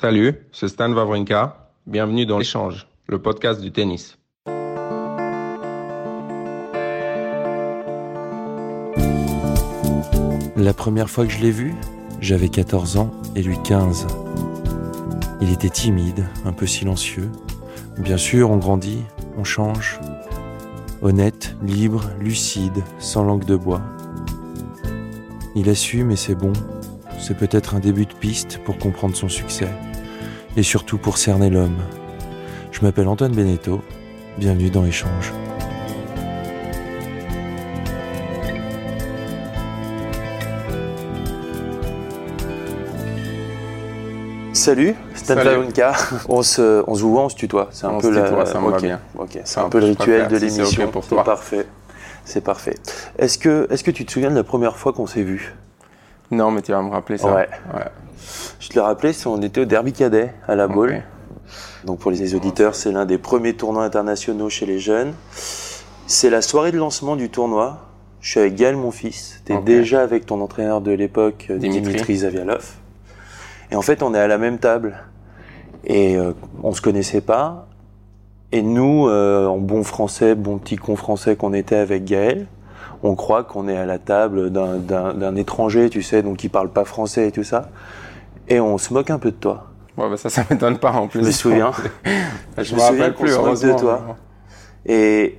Salut, c'est Stan Wawrinka. Bienvenue dans l'échange, le podcast du tennis. La première fois que je l'ai vu, j'avais 14 ans et lui 15. Il était timide, un peu silencieux. Bien sûr, on grandit, on change. Honnête, libre, lucide, sans langue de bois. Il assume et c'est bon. C'est peut-être un début de piste pour comprendre son succès. Et surtout pour cerner l'homme. Je m'appelle Antoine Beneteau. Bienvenue dans Échange. Salut, Stan. On se, on se voit, on se tutoie. C'est un On peu se la- tutoie, ça me va ok, bien. ok. C'est un peu le rituel de si l'émission. pour C'est toi. parfait. C'est parfait. Est-ce que, est-ce que tu te souviens de la première fois qu'on s'est vu? Non, mais tu vas me rappeler ça. Ouais. Je te l'ai rappelé, c'est on était au Derby Cadet à la Baule. Donc pour les auditeurs, c'est l'un des premiers tournois internationaux chez les jeunes. C'est la soirée de lancement du tournoi. Je suis avec Gaël, mon fils. Tu es déjà avec ton entraîneur de l'époque, euh, Dimitri. Dimitri. Zavialov. Et en fait, on est à la même table. Et euh, on se connaissait pas. Et nous, euh, en bon français, bon petit con français qu'on était avec Gaël, on croit qu'on est à la table d'un- étranger, tu sais, donc qui parle pas français et tout ça. Et on se moque un peu de toi. Ouais, bah ça, ça m'étonne pas en plus. Je me souviens. je me souviens qu'on plus, se moque de toi. Et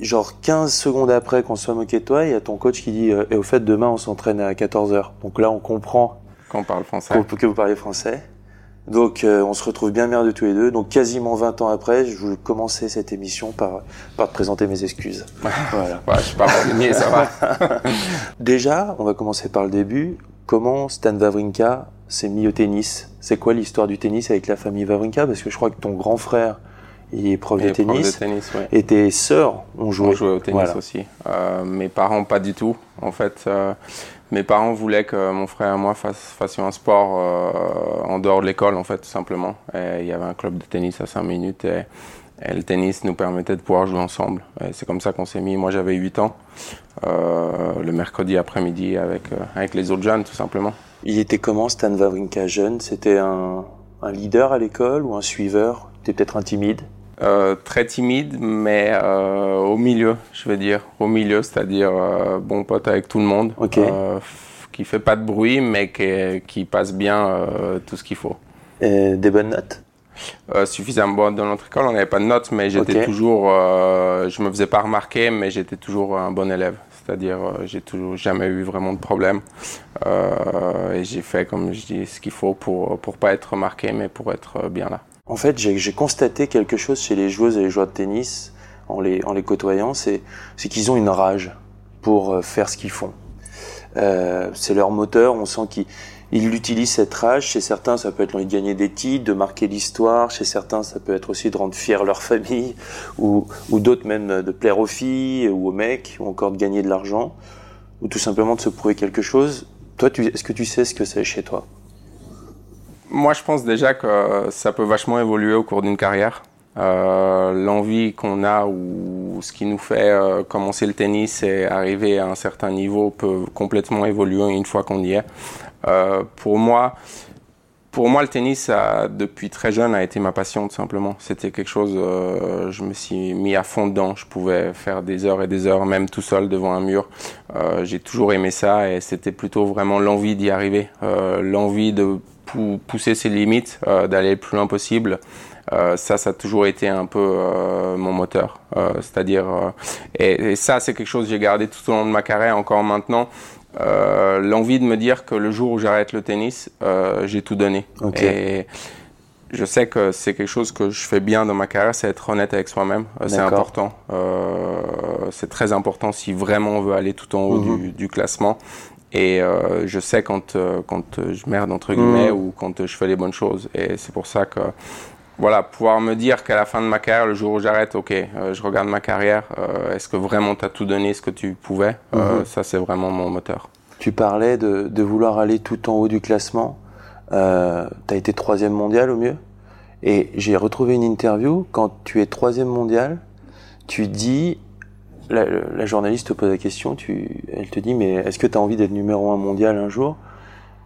genre 15 secondes après qu'on soit moqué de toi, il y a ton coach qui dit euh, Et au fait, demain, on s'entraîne à 14h. Donc là, on comprend Quand on parle français. qu'au- que vous parlez français. Donc euh, on se retrouve bien merdeux tous les deux. Donc quasiment 20 ans après, je voulais commencer cette émission par, par te présenter mes excuses. voilà. Ouais, je suis pas ça va. Déjà, on va commencer par le début. Comment Stan Wawrinka s'est mis au tennis? C'est quoi l'histoire du tennis avec la famille Wawrinka? Parce que je crois que ton grand frère, il est prof de tennis. de tennis, ouais. Et tes sœurs ont joué. On jouait au tennis Voilà. aussi. Euh, mes parents, pas du tout. En fait, euh, mes parents voulaient que mon frère et moi fassions un sport euh, en dehors de l'école, en fait, tout simplement. Il y avait un club de tennis à 5 minutes et, le tennis nous permettait de pouvoir jouer ensemble. C'est comme ça qu'on s'est mis. Moi, j'avais 8 ans. euh, le mercredi après-midi avec, euh, avec les autres jeunes, tout simplement. Il était comment Stan Wawrinka jeune? C'était un, un leader à l'école ou un suiveur? T'es peut-être un timide? Euh, très timide, mais euh, au milieu, je veux dire. Au milieu, c'est-à-dire euh, bon pote avec tout le monde. Ok. F- qui fait pas de bruit, mais qui, qui passe bien tout ce qu'il faut. Et Des bonnes notes? Suffisamment bon dans notre école, on n'avait pas de notes, mais j'étais toujours. je me faisais pas remarquer, mais j'étais toujours un bon élève. C'est-à-dire, j'ai toujours jamais eu vraiment de problème. Et j'ai fait, comme je dis, ce qu'il faut pour pour pas être remarqué, mais pour être bien là. En fait, j'ai constaté quelque chose chez les joueuses et les joueurs de tennis en les, en les côtoyant, c'est qu'ils ont une rage pour euh, faire ce qu'ils font. Euh, c'est leur moteur, on sent qu'ils ils utilisent cette rage. Chez certains, ça peut être l'envie de gagner des titres, de marquer l'histoire. Chez certains, ça peut être aussi de rendre fiers leur famille, ou, ou d'autres même euh, de plaire aux filles ou aux mecs, ou encore de gagner de l'argent, ou tout simplement de se prouver quelque chose. Toi, est-ce que tu sais ce que c'est chez toi? Moi, je pense déjà que ça peut vachement évoluer au cours d'une carrière. Euh, L'envie qu'on a ou ce qui nous fait euh, commencer le tennis et arriver à un certain niveau peut complètement évoluer une fois qu'on y est. Euh, pour moi, pour moi, le tennis, a, depuis très jeune, a été ma passion, tout simplement. C'était quelque chose, je me suis mis à fond dedans. Je pouvais faire des heures et des heures, même tout seul devant un mur. J'ai toujours aimé ça et c'était plutôt vraiment l'envie d'y arriver, l'envie de pou- pousser ses limites, euh, d'aller le plus loin possible. Euh, ça, ça a toujours été un peu euh, mon moteur. Euh, C'est-à-dire, et, et ça, c'est quelque chose que j'ai gardé tout au long de ma carrière, encore maintenant. L'envie de me dire que le jour où j'arrête le tennis, j'ai tout donné. Et je sais que c'est quelque chose que je fais bien dans ma carrière, c'est être honnête avec soi-même. C'est important. C'est très important si vraiment on veut aller tout en haut Mhm. du, du classement. Et euh, je sais quand, euh, quand je merde, entre guillemets, ou quand je fais les bonnes choses. Et c'est pour ça que, voilà, pouvoir me dire qu'à la fin de ma carrière, le jour où j'arrête, ok, je regarde ma carrière, est-ce que vraiment tu as tout donné ce que tu pouvais? Mhm. Ça, c'est vraiment mon moteur. Tu parlais de, de, vouloir aller tout en haut du classement. tu as été troisième mondial au mieux. Et j'ai retrouvé une interview, quand tu es troisième mondial, tu dis la, journaliste te pose la question, tu, elle te dit mais est-ce que tu as envie d'être numéro un mondial un jour?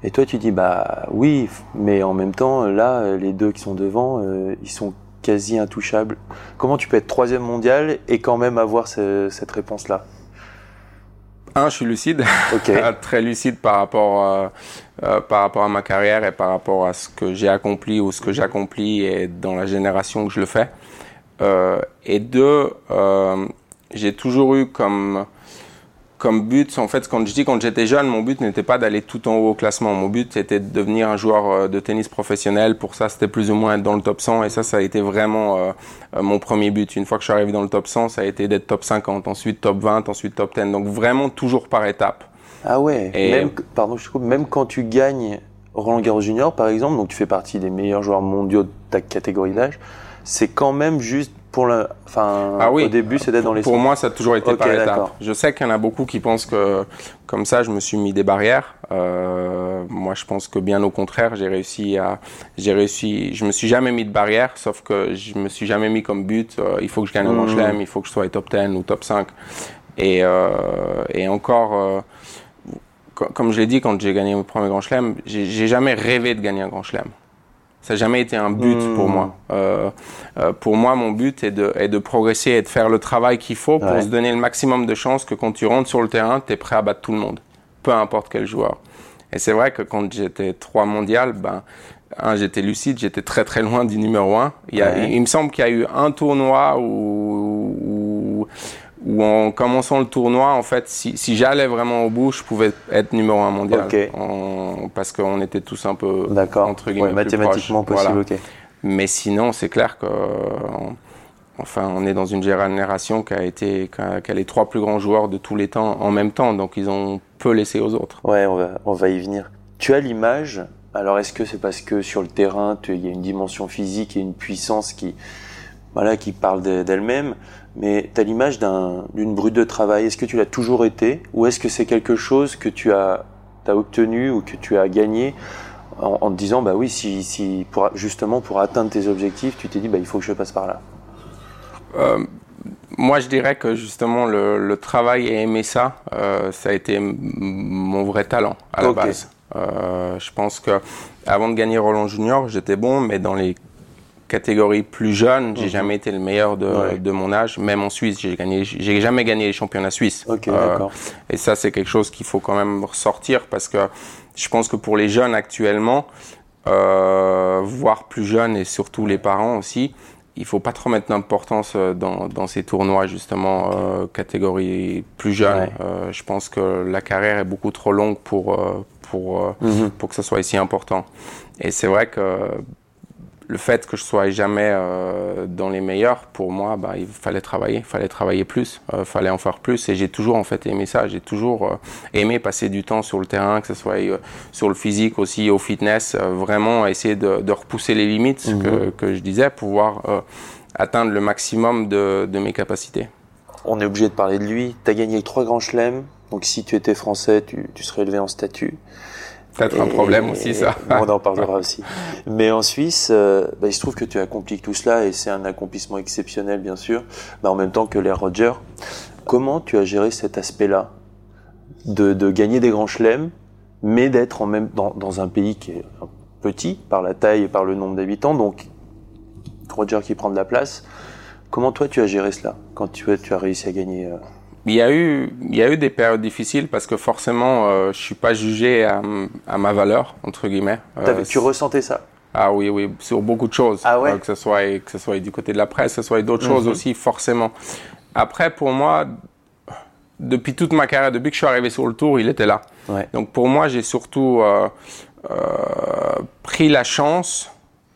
Et toi tu dis bah oui, mais en même temps là les deux qui sont devant, euh, ils sont quasi intouchables. Comment tu peux être troisième mondial et quand même avoir cette réponse là un, je suis lucide, très lucide par rapport, euh, euh, par rapport à ma carrière et par rapport à ce que j'ai accompli ou ce que j'accomplis et dans la génération que je le fais. et deux, j'ai toujours eu comme comme but, en fait, quand je dis quand j'étais jeune, mon but n'était pas d'aller tout en haut au classement. Mon but, c'était de devenir un joueur euh, de tennis professionnel. Pour ça, c'était plus ou moins être dans le top 100. Et ça, ça a été vraiment euh, euh, mon premier but. Une fois que je suis arrivé dans le top 100, ça a été d'être top 50, ensuite top 20, ensuite top 10. Donc vraiment toujours par étapes. Ah ouais. Et même, pardon, je coupe, même quand tu gagnes Roland Garros Junior, par exemple, donc tu fais partie des meilleurs joueurs mondiaux de ta catégorie d'âge, c'est quand même juste pour le, enfin, ah oui. au début, c'était dans les. Pour moi, ça a toujours été par étapes. Je sais qu'il y en a beaucoup qui pensent que, comme ça, je me suis mis des barrières. Euh, moi, je pense que bien au contraire, j'ai réussi à, j'ai réussi. Je me suis jamais mis de barrières, sauf que je me suis jamais mis comme but. Euh, il faut que je gagne un Grand mmh. Chelem, il faut que je sois top 10 ou top 5. Et, euh, et encore, euh, comme je l'ai dit quand j'ai gagné mon premier Grand Chelem, j'ai jamais rêvé de gagner un Grand Chelem. Ça n'a jamais été un but pour hmm. moi. Euh, euh, pour moi, mon but est de, est de progresser et de faire le travail qu'il faut pour se donner le maximum de chances que quand tu rentres sur le terrain, tu es prêt à battre tout le monde, peu importe quel joueur. Et c'est vrai que quand j'étais trois mondial, ben, un, j'étais lucide, j'étais très très loin du numéro un. Il, y a, il, me semble qu'il y a eu un tournoi où, où où en commençant le tournoi, en fait, si, si j'allais vraiment au bout, je pouvais être numéro un mondial. parce qu'on était tous un peu, entre guillemets, mathématiquement possible, Mais sinon, c'est clair que, enfin, on est dans une génération qui a été, qui a, les trois plus grands joueurs de tous les temps en même temps, donc ils ont peu laissé aux autres. Ouais, on va, on va y venir. Tu as l'image. Alors, est-ce que c'est parce que sur le terrain, il y a une dimension physique et une puissance qui, voilà, qui parle d'elle-même mais tu as l'image d'une brute de travail. Est-ce que tu l'as toujours été? Ou est-ce que c'est quelque chose que tu as, as, obtenu ou que tu as gagné en, te disant, bah oui, si, si pour, justement pour atteindre tes objectifs, tu t'es dit, bah, il faut que je passe par là? Euh, Moi, je dirais que justement, le, le travail et aimer ça, euh, ça a été mon vrai talent à la base. Euh, je pense que avant de gagner Roland Junior, j'étais bon, mais dans les catégorie plus jeune, j'ai jamais été le meilleur de, de, mon âge, même en Suisse, j'ai gagné, j'ai jamais gagné les championnats suisses. Euh, et ça, c'est quelque chose qu'il faut quand même ressortir parce que je pense que pour les jeunes actuellement, euh, voire plus jeunes et surtout les parents aussi, il faut pas trop mettre d'importance euh, dans, dans, ces tournois justement euh, catégorie plus jeune. Euh, je pense que la carrière est beaucoup trop longue pour pour mhm. pour que ce soit si important. Et c'est vrai que le fait que je sois jamais euh, dans les meilleurs, pour moi, bah, il fallait travailler, il fallait travailler plus, il euh, fallait en faire plus. Et j'ai toujours en fait aimé ça. J'ai toujours euh, aimé passer du temps sur le terrain, que ce soit sur le physique aussi, au fitness, vraiment essayer de, de, repousser les limites mhm. que, que, je disais, pouvoir atteindre le maximum de, de, mes capacités. On est obligé de parler de lui. Tu as gagné trois grands chelems. Donc si tu étais français, tu, tu serais élevé en statut peut-être un problème aussi, ça. on en parlera aussi. Mais en Suisse, euh, bah, il se trouve que tu accomplis tout cela et c'est un accomplissement exceptionnel, bien sûr, mais en même temps que les Roger. Comment tu as géré cet aspect-là de, de, gagner des grands chelems, mais d'être en même dans, dans un pays qui est petit par la taille et par le nombre d'habitants, donc Roger qui prend de la place. Comment toi tu as géré cela quand tu, tu as réussi à gagner euh, il y a eu, il y a eu des périodes difficiles parce que forcément, euh, je suis pas jugé à, à, ma valeur entre guillemets. Euh, tu ressentais ça? Ah oui, oui, sur beaucoup de choses. Ah ouais? Euh, que ce soit, que ce soit du côté de la presse, que ce soit d'autres choses mhm. aussi, forcément. Après, pour moi, depuis toute ma carrière, depuis que je suis arrivé sur le tour, il était là. Ouais. Donc pour moi, j'ai surtout euh, euh, pris la chance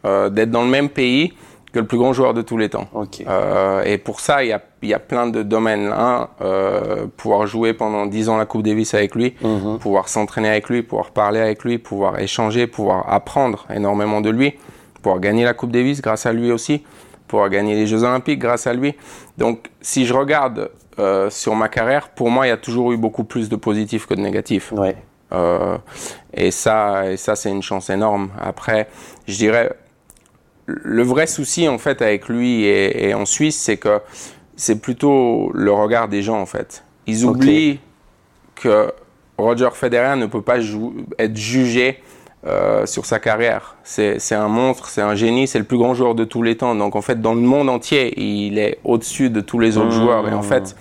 d'être dans le même pays que le plus grand joueur de tous les temps. Euh, et pour ça, il y a, y a plein de domaines. Un, euh, pouvoir jouer pendant 10 ans la Coupe Davis avec lui, Mhm. pouvoir s'entraîner avec lui, pouvoir parler avec lui, pouvoir échanger, pouvoir apprendre énormément de lui, pouvoir gagner la Coupe Davis grâce à lui aussi, pouvoir gagner les Jeux Olympiques grâce à lui. Donc, si je regarde euh, sur ma carrière, pour moi, il y a toujours eu beaucoup plus de positifs que de négatifs. Ouais. Et ça, et ça c'est une chance énorme. Après, je dirais, le vrai souci en fait avec lui et, et en Suisse, c'est que c'est plutôt le regard des gens en fait. Ils oublient que Roger Federer ne peut pas être jugé euh, sur sa carrière. C'est c'est un monstre, c'est un génie, c'est le plus grand joueur de tous les temps. Donc en fait, dans le monde entier, il est au-dessus de tous les autres Mmh. joueurs. Et en fait,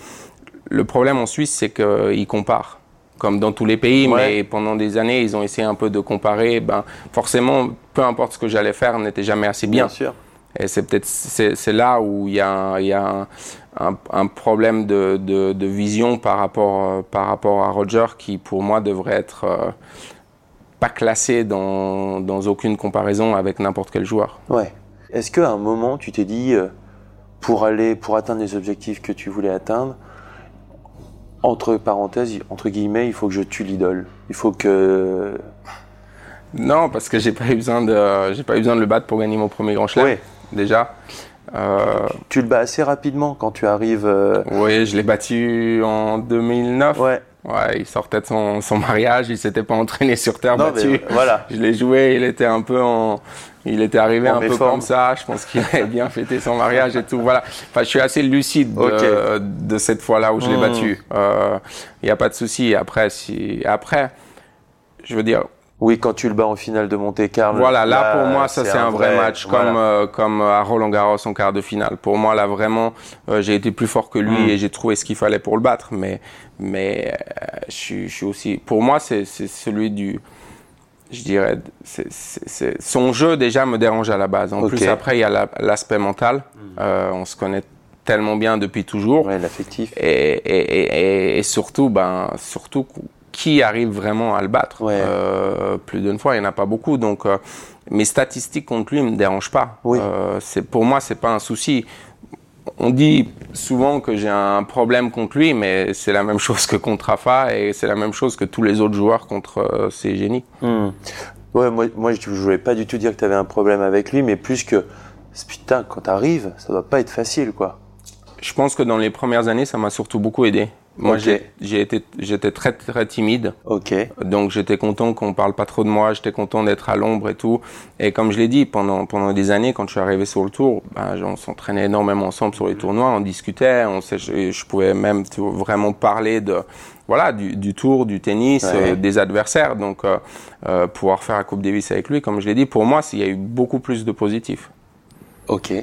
le problème en Suisse, c'est qu'ils comparent. Comme dans tous les pays, Ouais. mais pendant des années, ils ont essayé un peu de comparer. Ben, forcément, peu importe ce que j'allais faire, n'était jamais assez bien. sûr. Et c'est peut-être c'est là où il y a, un- y a un, un- un problème de, de, de vision par rapport, euh, par rapport à Roger qui, pour moi, devrait être euh, pas classé dans, dans aucune comparaison avec n'importe quel joueur. Ouais. Est-ce qu'à un moment, tu t'es dit, euh, pour aller, pour atteindre les objectifs que tu voulais atteindre, entre parenthèses, entre guillemets, il faut que je tue l'idole. Il faut que. Non, parce que j'ai pas eu besoin de, j'ai pas eu besoin de le battre pour gagner mon premier grand chelem. Ouais. Déjà. Euh, Tu le bats assez rapidement quand tu arrives. euh, oui, je l'ai battu en 2009. Ouais. Ouais, il sortait de son, son mariage, il s'était pas entraîné sur terre Non, battue. mais voilà. Je l'ai joué, il était un peu en, il était arrivé En un peu comme ça. Je pense qu'il avait bien fêté son mariage et tout. Voilà. Enfin, je suis assez lucide de, cette fois-là où je l'ai Mm. battu. Il n'y a pas de souci. Après, si, après, je veux dire, Oui, quand tu le bats en finale de Monte Carlo. voilà, là, pour moi, ça c'est un vrai, match, voilà. comme euh, comme à Roland Garros en quart de finale. Pour moi, là vraiment, euh, j'ai été plus fort que lui Mm. et j'ai trouvé ce qu'il fallait pour le battre. Mais mais euh, je suis je suis aussi, pour moi, c'est c'est celui du, je dirais, son jeu déjà me dérange à la base. En plus, après, il y a la- l'aspect mental. Euh, on se connaît tellement bien depuis toujours. Ouais, l'affectif. Et, et, et, et- et surtout, ben, surtout, qui arrive vraiment à le battre Ouais. Euh, Plus d'une fois, il n'y en a pas beaucoup. Donc, euh, mes statistiques contre lui ne me dérangent pas. Oui. Pour moi, c'est pas un souci. On dit souvent que j'ai un problème contre lui, mais c'est la même chose que contre Rafa et c'est la même chose que tous les autres joueurs contre euh, ces génies. Hmm. Ouais, moi, moi, je voulais pas du tout dire que tu avais un problème avec lui, mais plus que, putain, quand t'arrives, ça doit pas être facile, quoi. Je pense que dans les premières années, ça m'a surtout beaucoup aidé. Moi, Ok. j'ai- été, j'étais très très timide. Ok. Donc j'étais content qu'on parle pas trop de moi, j'étais content d'être à l'ombre et tout. Et comme je l'ai dit, pendant pendant des années, quand je suis arrivé sur le tour, ben, on s'entraînait énormément ensemble sur les tournois, on discutait, on je, je pouvais même tu vraiment parler de voilà du, du tour, du tennis, Ouais. euh, des adversaires. Donc euh, euh, pouvoir faire la Coupe Davis avec lui, comme je l'ai dit, pour moi, il y a eu beaucoup plus de positifs. Ok.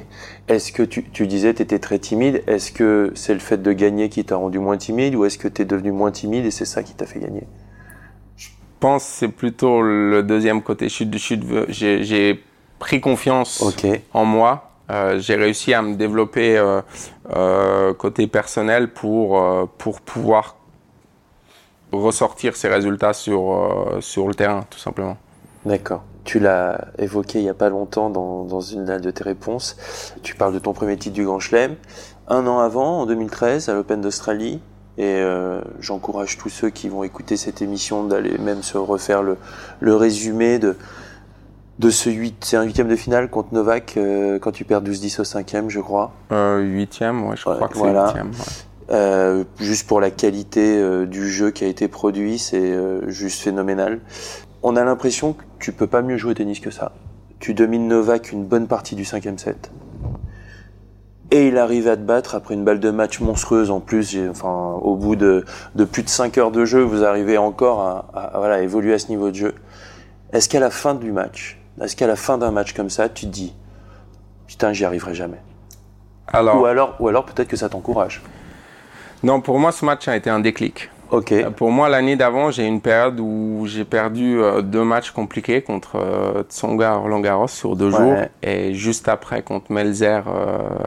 Est-ce que tu, tu disais tu étais très timide Est-ce que c'est le fait de gagner qui t'a rendu moins timide ou est-ce que tu es devenu moins timide et c'est ça qui t'a fait gagner? Je pense que c'est plutôt le deuxième côté. Suis de- j'ai, j'ai pris confiance en moi. Euh, j'ai réussi à me développer euh, euh, côté personnel pour, pour pouvoir ressortir ces résultats sur, sur le terrain, tout simplement. D'accord. Tu l'as évoqué il y a pas longtemps dans, dans une de tes réponses. Tu parles de ton premier titre du Grand Chelem. Un an avant, en 2013, à l'Open d'Australie. Et euh, j'encourage tous ceux qui vont écouter cette émission d'aller même se refaire le, le résumé de, de ce 8, c'est un huitième de finale contre Novak euh, quand tu perds 12-10 au cinquième, je crois. Euh, huitième, ouais, je Ouais, crois que voilà. c'est huitième. ouais. Euh, juste pour la qualité euh, du jeu qui a été produit, c'est juste phénoménal. On a l'impression que tu peux pas mieux jouer au tennis que ça. Tu domines Novak une bonne partie du cinquième set. Et il arrive à te battre après une balle de match monstrueuse en plus. Enfin, au bout de, de plus de 5 heures de jeu, vous arrivez encore à, à- à, voilà, évoluer à ce niveau de jeu. Est-ce qu'à la fin du match, est-ce qu'à la fin d'un match comme ça, tu te dis, putain, j'y arriverai jamais? Alors, Ou alors, ou alors peut-être que ça t'encourage. non, pour moi, ce match a été un déclic. Ok. Euh, Pour moi, l'année d'avant, j'ai eu une période où j'ai perdu euh, deux matchs compliqués contre euh, Tsonga Roland Garros sur deux Ouais. jours et juste après contre Melzer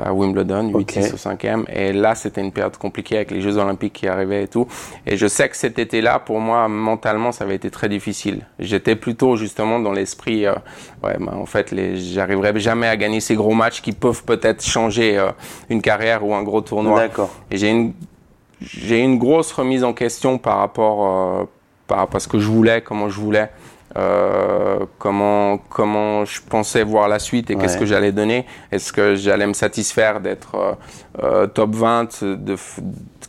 à Wimbledon, 8-6 Ok. au cinquième. Et là, c'était une période compliquée avec les Jeux Olympiques qui arrivaient et tout. Et je sais que cet été-là, pour moi, mentalement, ça avait été très difficile. J'étais plutôt justement dans l'esprit, euh, ouais, ben, en fait, les, j'arriverai jamais à gagner ces gros matchs qui peuvent peut-être changer euh, une carrière ou un gros tournoi. D'accord. Et j'ai une, j'ai une grosse remise en question par rapport, euh, par rapport à ce que je voulais, comment je voulais, euh, comment, comment je pensais voir la suite et qu'est-ce que j'allais donner. Est-ce que j'allais me satisfaire d'être euh, euh, top 20, de, f-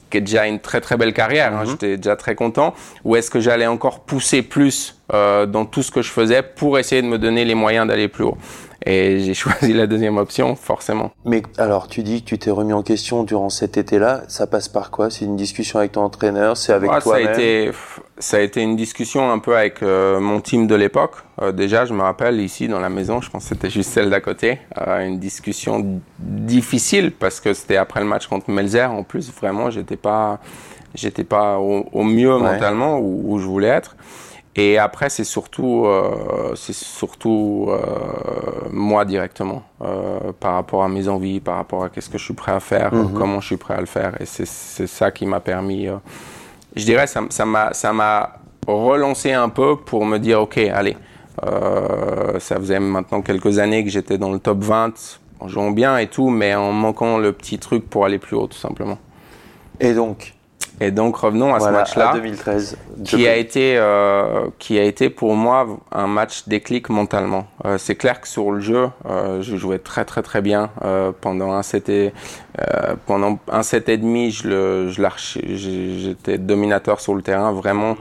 qui est déjà une très très belle carrière, hein, j'étais déjà très content, ou est-ce que j'allais encore pousser plus euh, dans tout ce que je faisais pour essayer de me donner les moyens d'aller plus haut? Et j'ai choisi la deuxième option, forcément. Mais alors, tu dis que tu t'es remis en question durant cet été-là. Ça passe par quoi? C'est une discussion avec ton entraîneur C'est avec Ouais, ça a été ça a été une discussion un peu avec euh, mon team de l'époque. Euh, déjà, je me rappelle ici dans la maison, je pense que c'était juste celle d'à côté, euh, une discussion difficile parce que c'était après le match contre Melzer. En plus, vraiment, j'étais pas j'étais pas au, au mieux Ouais. mentalement où, où je voulais être. Et après, c'est surtout, euh, c'est surtout euh, moi directement, euh, par rapport à mes envies, par rapport à qu'est-ce que je suis prêt à faire, Mhm. comment je suis prêt à le faire. Et c'est c'est ça qui m'a permis. euh, je dirais, ça m'a ça m'a relancé un peu pour me dire, ok, allez, euh, ça faisait maintenant quelques années que j'étais dans le top 20, en jouant bien et tout, mais en manquant le petit truc pour aller plus haut, tout simplement. Et donc, Et donc revenons à voilà, ce match-là à 2013. qui a été euh, qui a été pour moi un match déclic mentalement. Euh, c'est clair que sur le jeu, euh, je jouais très très très bien euh, pendant un set et euh, pendant un set et demi, je le je j'étais dominateur sur le terrain vraiment.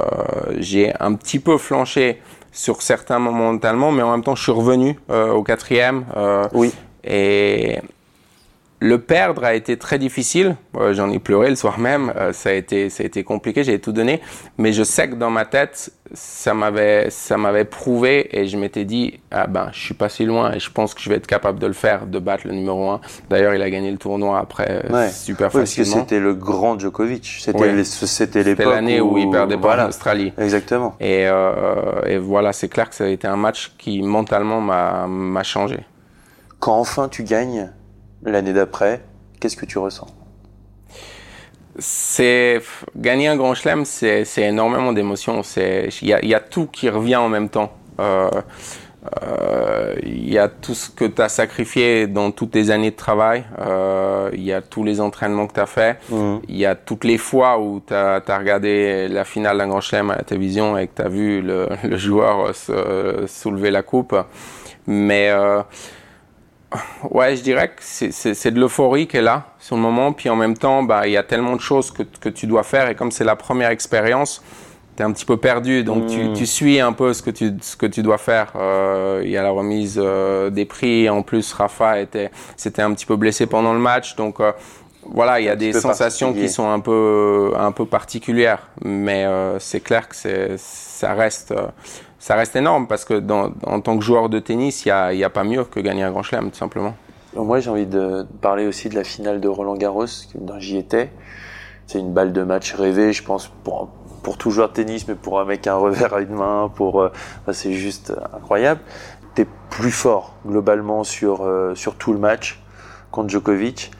Euh, j'ai un petit peu flanché sur certains moments mentalement, mais en même temps je suis revenu euh, au quatrième. euh, Oui. et le perdre a été très difficile. Euh, J'en ai pleuré le soir même. Euh, ça a été, ça a été compliqué. J'ai tout donné, mais je sais que dans ma tête, ça m'avait, ça m'avait prouvé et je m'étais dit, ah ben, je suis pas si loin et je pense que je vais être capable de le faire, de battre le numéro un. D'ailleurs, il a gagné le tournoi après euh, Ouais. super Oui, parce que facilement. c'était le grand Djokovic. C'était Oui. les- c'était C'était l'époque l'année où, il perdait pas en Australie. Exactement. Et, euh, et voilà, c'est clair que ça a été un match qui mentalement m'a, m'a changé. Quand enfin tu gagnes l'année d'après, qu'est-ce que tu ressens? C'est gagner un grand chelem, c'est c'est énormément d'émotions. C'est il y a, il y a tout qui revient en même temps. Euh, euh, Il y a tout ce que tu as sacrifié dans toutes tes années de travail. Euh, Il y a tous les entraînements que tu as fait. Mhm. Il y a toutes les fois où tu as, regardé la finale d'un grand chelem à la télévision et que tu as vu le, le joueur se, soulever la coupe. Mais euh, ouais, je dirais que c'est- de l'euphorie qui est là sur le moment. Puis en même temps, bah, il y a tellement de choses que, que tu dois faire. Et comme c'est la première expérience, tu es un petit peu perdu. Donc tu, tu suis un peu ce que tu, ce que tu dois faire. Euh, Il y a la remise euh, des prix. En plus, Rafa était, s'était un petit peu blessé pendant le match. Donc euh, voilà, il y a des sensations qui sont un peu, un peu particulières. Mais c'est clair que ça reste. Ça reste énorme parce que en tant que joueur de tennis, il n'y a, a pas mieux que gagner un grand chelem, tout simplement. Moi, j'ai envie de parler aussi de la finale de Roland Garros, dont j'y étais. C'est une balle de match rêvée, je pense, pour, pour tout joueur de tennis, mais pour un mec à un revers à une main, pour, euh, c'est juste incroyable. T'es plus fort globalement sur euh, sur tout le match contre Djokovic.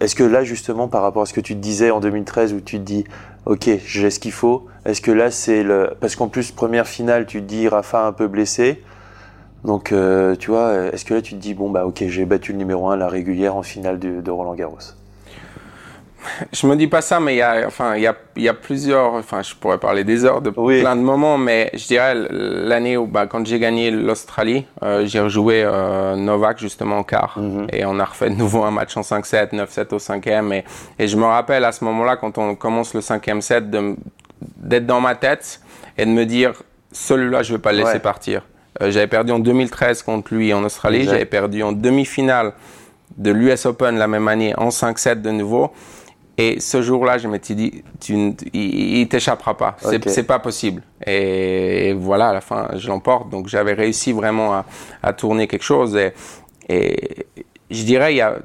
Est-ce que là, justement, par rapport à ce que tu te disais en 2013, où tu te dis, ok, j'ai ce qu'il faut. Est-ce que là, c'est le, parce qu'en plus première finale, tu te dis Rafa un peu blessé. Donc, euh, tu vois, est-ce que là tu te dis bon bah ok, j'ai battu le numéro 1 la régulière en finale de, de Roland Garros? Je me dis pas ça, mais il y a, enfin, il y a, il y a plusieurs, enfin, je pourrais parler des heures de Oui. plein de moments, mais je dirais l'année où, bah, quand j'ai gagné l'Australie, euh, j'ai rejoué euh, Novak justement en quart, Mhm. et on a refait de nouveau un match en 5-7, 9-7 au cinquième, et, et je me rappelle à ce moment-là, quand on commence le cinquième set, de m- d'être dans ma tête et de me dire, celui-là, je vais pas le laisser Ouais. partir. Euh, j'avais perdu en 2013 contre lui en Australie, j'avais perdu en demi-finale de l'US Open la même année en 5-7 de nouveau. Et ce jour-là, je m'étais dit, tu, il, il t'échappera pas. C'est Ok. c'est pas possible. Et, voilà, à la fin, je l'emporte. Donc, j'avais réussi vraiment à, à tourner quelque chose. Et, et je dirais, il y a,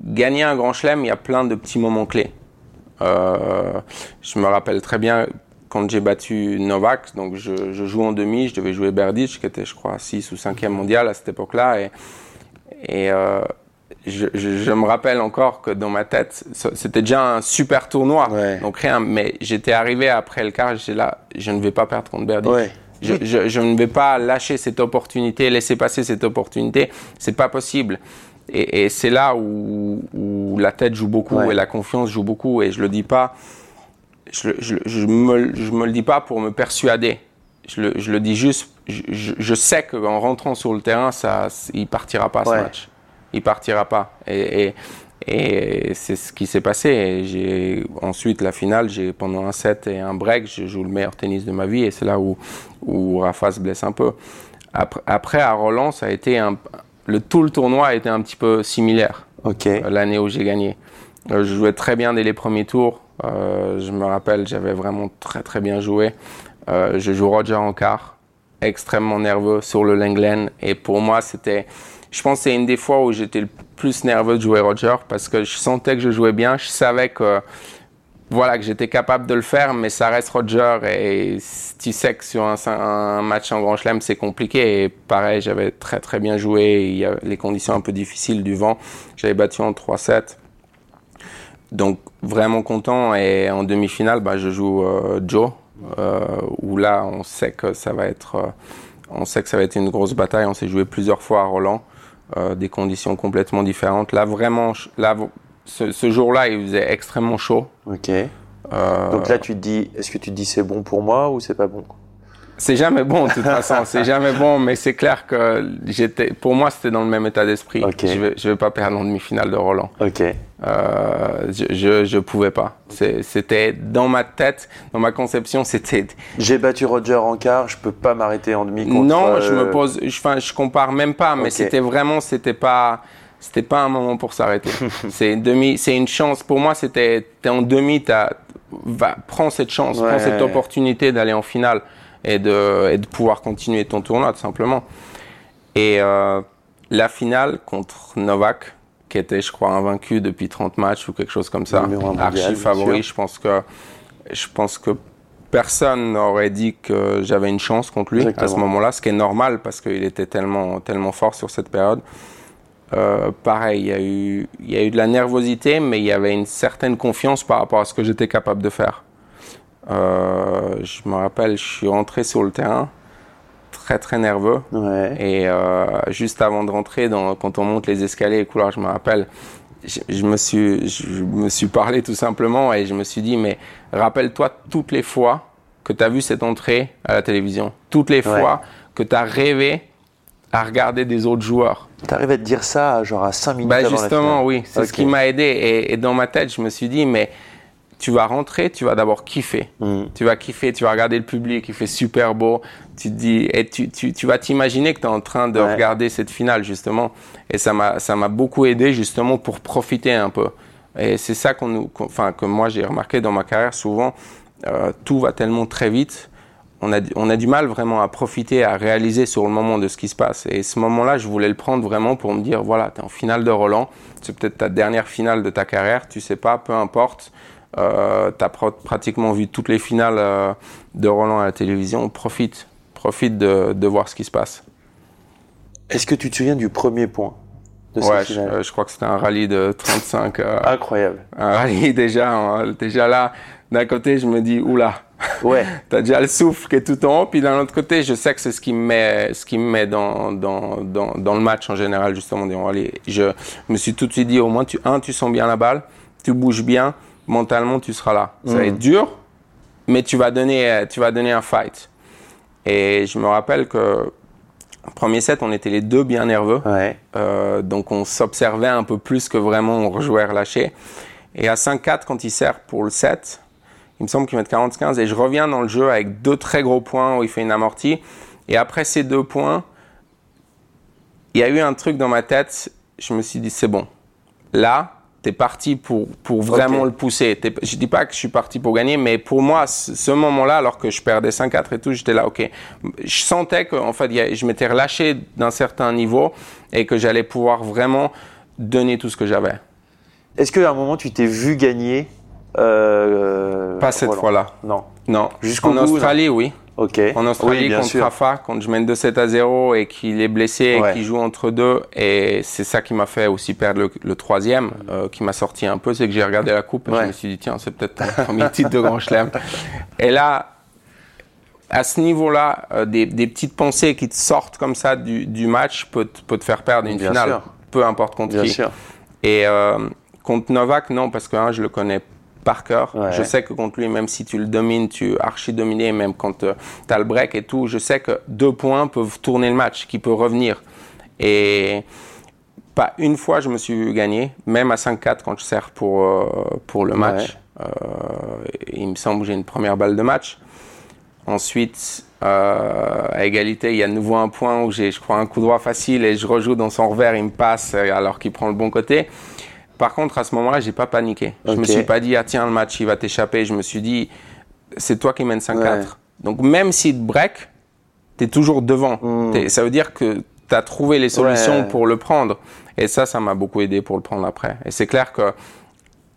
gagner un grand chelem, il y a plein de petits moments clés. je me rappelle très bien quand j'ai battu Novak, donc je, joue en demi, je devais jouer Berdych, qui était, je crois, 6 ou 5e mondial à cette époque-là. Et, et je, me rappelle encore que dans ma tête, c'était déjà un super tournoi. Donc rien, mais j'étais arrivé après le quart, j'étais là, je ne vais pas perdre contre Berdych. Je, ne vais pas lâcher cette opportunité, laisser passer cette opportunité. C'est pas possible. Et, c'est là où, la tête joue beaucoup et la confiance joue beaucoup. Et je le dis pas, je, je, me, je me le dis pas pour me persuader. Je le, je le dis juste, je, sais qu'en rentrant sur le terrain, ça, il partira pas ce match il partira pas. Et, et, c'est ce qui s'est passé. J'ai ensuite la finale, j'ai pendant un set et un break, je joue le meilleur tennis de ma vie et c'est là où où Rafa se blesse un peu. Après, après à Roland, ça a été un, le tout le tournoi a été un petit peu similaire. Ok. Euh, l'année où j'ai gagné. Euh, je jouais très bien dès les premiers tours. Euh, je me rappelle, j'avais vraiment très très bien joué. je joue Roger en quart, extrêmement nerveux sur le Lenglen et pour moi c'était je pense que c'est une des fois où j'étais le plus nerveux de jouer Roger parce que je sentais que je jouais bien. Je savais que voilà que j'étais capable de le faire, mais ça reste Roger et tu sais que sur un, match en Grand Chelem c'est compliqué. Et pareil, j'avais très très bien joué. Il y a les conditions un peu difficiles du vent. J'avais battu en 3-7. Donc vraiment content. Et en demi-finale, bah, je joue euh, Joe, euh, où là on sait que ça va être, euh, on sait que ça va être une grosse bataille. On s'est joué plusieurs fois à Roland. Euh, des conditions complètement différentes. Là, vraiment, là, ce, jour-là, il faisait extrêmement chaud. Ok. Euh, Donc là, tu te dis, est-ce que tu te dis c'est bon pour moi ou c'est pas bon c'est jamais bon de toute façon, c'est jamais bon, mais c'est clair que j'étais, pour moi, c'était dans le même état d'esprit. Je vais, je vais pas perdre en demi-finale de Roland. Ok. Euh, je, je, je, pouvais pas. C'était dans ma tête, dans ma conception, c'était. J'ai battu Roger en quart, je peux pas m'arrêter en demi. Contre, non, je me euh, pose, enfin, je compare même pas, mais c'était vraiment, c'était pas c'était pas un moment pour s'arrêter. c'est une demi, c'est une chance. Pour moi, c'était, t'es en demi, t'as, va, prends cette chance, prends cette opportunité d'aller en finale et de, et de pouvoir continuer ton tournoi tout simplement. Et euh, la finale contre Novak, qui était, je crois, invaincu depuis 30 matchs ou quelque chose comme ça, archi favori, je pense que je pense que personne n'aurait dit que j'avais une chance contre lui à ce moment-là, ce qui est normal parce qu'il était tellement tellement fort sur cette période. Euh, pareil, il y, a eu, il y a eu de la nervosité, mais il y avait une certaine confiance par rapport à ce que j'étais capable de faire. Euh, je me rappelle, je suis rentré sur le terrain très très nerveux. Et euh, juste avant de rentrer, dans, quand on monte les escaliers et couloirs, je me rappelle, je, me suis, je me suis parlé tout simplement et je me suis dit, mais rappelle-toi toutes les fois que tu as vu cette entrée à la télévision, toutes les fois que tu as rêvé à regarder des autres joueurs. Tu arrives à te dire ça genre à 5 minutes bah Justement, oui, c'est ce qui m'a aidé. Et, et, dans ma tête, je me suis dit, mais tu vas rentrer, tu vas d'abord kiffer. Mm. Tu vas kiffer, tu vas regarder le public, il fait super beau. Tu te dis, et tu, tu, tu vas t'imaginer que tu es en train de regarder cette finale, justement. Et ça m'a, ça m'a beaucoup aidé, justement, pour profiter un peu. Et c'est ça qu'on nous, enfin, que moi j'ai remarqué dans ma carrière souvent. Euh, tout va tellement très vite. On a, on a du mal vraiment à profiter, à réaliser sur le moment de ce qui se passe. Et ce moment-là, je voulais le prendre vraiment pour me dire, voilà, tu es en finale de Roland. C'est peut-être ta dernière finale de ta carrière, tu sais pas, peu importe. Euh, tu as pratiquement vu toutes les finales euh, de Roland à la télévision. Profite, profite de, de voir ce qui se passe. Est-ce que tu te souviens du premier point de ouais, je, euh, je, crois que c'était un rallye de 35. Incroyable. Un rallye déjà, hein, déjà là. D'un côté, je me dis oula. Ouais. T'as déjà le souffle qui est tout en haut, puis d'un autre côté, je sais que c'est ce qui me met, ce qui me met dans, dans, dans, dans le match en général justement. Je me suis tout de suite dit au moins tu un, tu sens bien la balle, tu bouges bien, mentalement, tu seras là. Ça va être mm. dur, mais tu vas donner, tu vas donner un fight. Et je me rappelle que premier set, on était les deux bien nerveux. Euh, donc on s'observait un peu plus que vraiment on rejouait relâché. Et à 5-4, quand il sert pour le set, il me semble qu'il met 40-15 et je reviens dans le jeu avec deux très gros points où il fait une amortie. Et après ces deux points, il y a eu un truc dans ma tête. Je me suis dit, c'est bon. Là, t'es parti pour, pour vraiment le pousser. Je dis pas que je suis parti pour gagner, mais pour moi, ce moment-là, alors que je perdais 5-4 et tout, j'étais là, ok. Je sentais que, en fait, je m'étais relâché d'un certain niveau et que j'allais pouvoir vraiment donner tout ce que j'avais. Est-ce qu'à un moment, tu t'es vu gagner Euh, Pas cette fois-là. Non. Non. Jusqu'au en bout, Australie, oui. Ok. En Australie, oui, contre sûr. Rafa, quand je mène de 7 à 0 et qu'il est blessé Ouais. et qu'il joue entre deux, et c'est ça qui m'a fait aussi perdre le, le troisième, euh, qui m'a sorti un peu, c'est que j'ai regardé la coupe et je me suis dit, tiens, c'est peut-être mon premier titre de Grand Chelem. Et là, à ce niveau-là, euh, des, des petites pensées qui te sortent comme ça du, du match peut, te- peut te faire perdre une Bien finale, sûr. peu importe contre Bien qui. sûr. Et euh, contre Novak, non, parce que hein, je le connais par cœur. Ouais. Je sais que contre lui, même si tu le domines, tu es archi dominé, même quand tu as le break et tout, je sais que deux points peuvent tourner le match, qui peut revenir. Et pas une fois je me suis gagné, même à 5-4 quand je sers pour, euh, pour le match. Euh, il me semble que j'ai une première balle de match. Ensuite, euh, à égalité, il y a de nouveau un point où j'ai, je crois, un coup droit facile et je rejoue dans son revers, il me passe euh, alors qu'il prend le bon côté. Par contre, à ce moment-là, j'ai pas paniqué. Je me Ok. suis pas dit, ah tiens, le match, il va t'échapper. Je me suis dit, c'est toi qui mènes 5-4. Ouais. Donc, même s'il te break, tu es toujours devant. Mm. T'es- Ça veut dire que tu as trouvé les solutions Ouais. pour le prendre. Et ça, ça m'a beaucoup aidé pour le prendre après. Et c'est clair que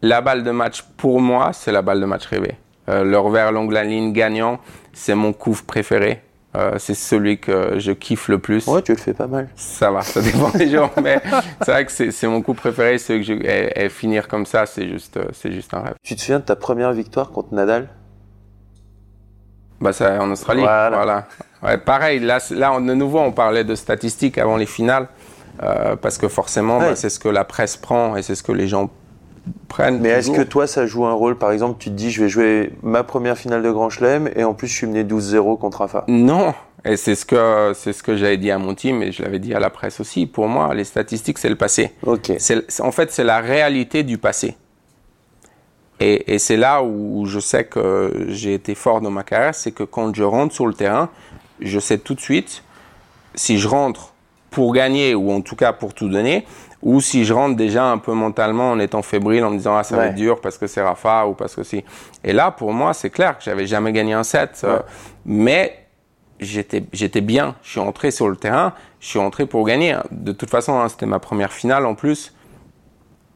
la balle de match, pour moi, c'est la balle de match rêvée. Euh, le revers longue la ligne gagnant, c'est mon coup préféré. Euh, c'est celui que je kiffe le plus. Ouais, tu le fais pas mal. Ça va, ça dépend des gens, mais c'est vrai que c'est mon coup préféré. C'est que je, et, et finir comme ça, c'est juste, euh, c'est juste un rêve. Tu te souviens de ta première victoire contre Nadal? Bah, c'est en Australie. Voilà. Voilà. Ouais, pareil, là, là, on- de nouveau, on parlait de statistiques avant les finales, euh, parce que forcément, Ouais. bah, c'est ce que la presse prend et c'est ce que les gens prennent. Mais est-ce que toi, ça joue un rôle? Par exemple, tu te dis, je vais jouer ma première finale de Grand Chelem et en plus, je suis mené 12-0 contre Rafa. Non, et c'est ce que c'est ce que j'avais dit à mon team et je l'avais dit à la presse aussi. Pour moi, les statistiques, c'est le passé. Ok. C'est- en fait, c'est la réalité du passé. Et, et c'est là où je sais que j'ai été fort dans ma carrière, c'est que quand je rentre sur le terrain, je sais tout de suite si je rentre pour gagner ou en tout cas pour tout donner, ou si je rentre déjà un peu mentalement en étant fébrile, en me disant ah ça va être dur parce que c'est Rafa ou parce que si. Et là, pour moi, c'est clair que j'avais jamais gagné un set, euh, mais j'étais j'étais bien. Je suis entré sur le terrain, je suis entré pour gagner. De toute façon, hein, c'était ma première finale en plus.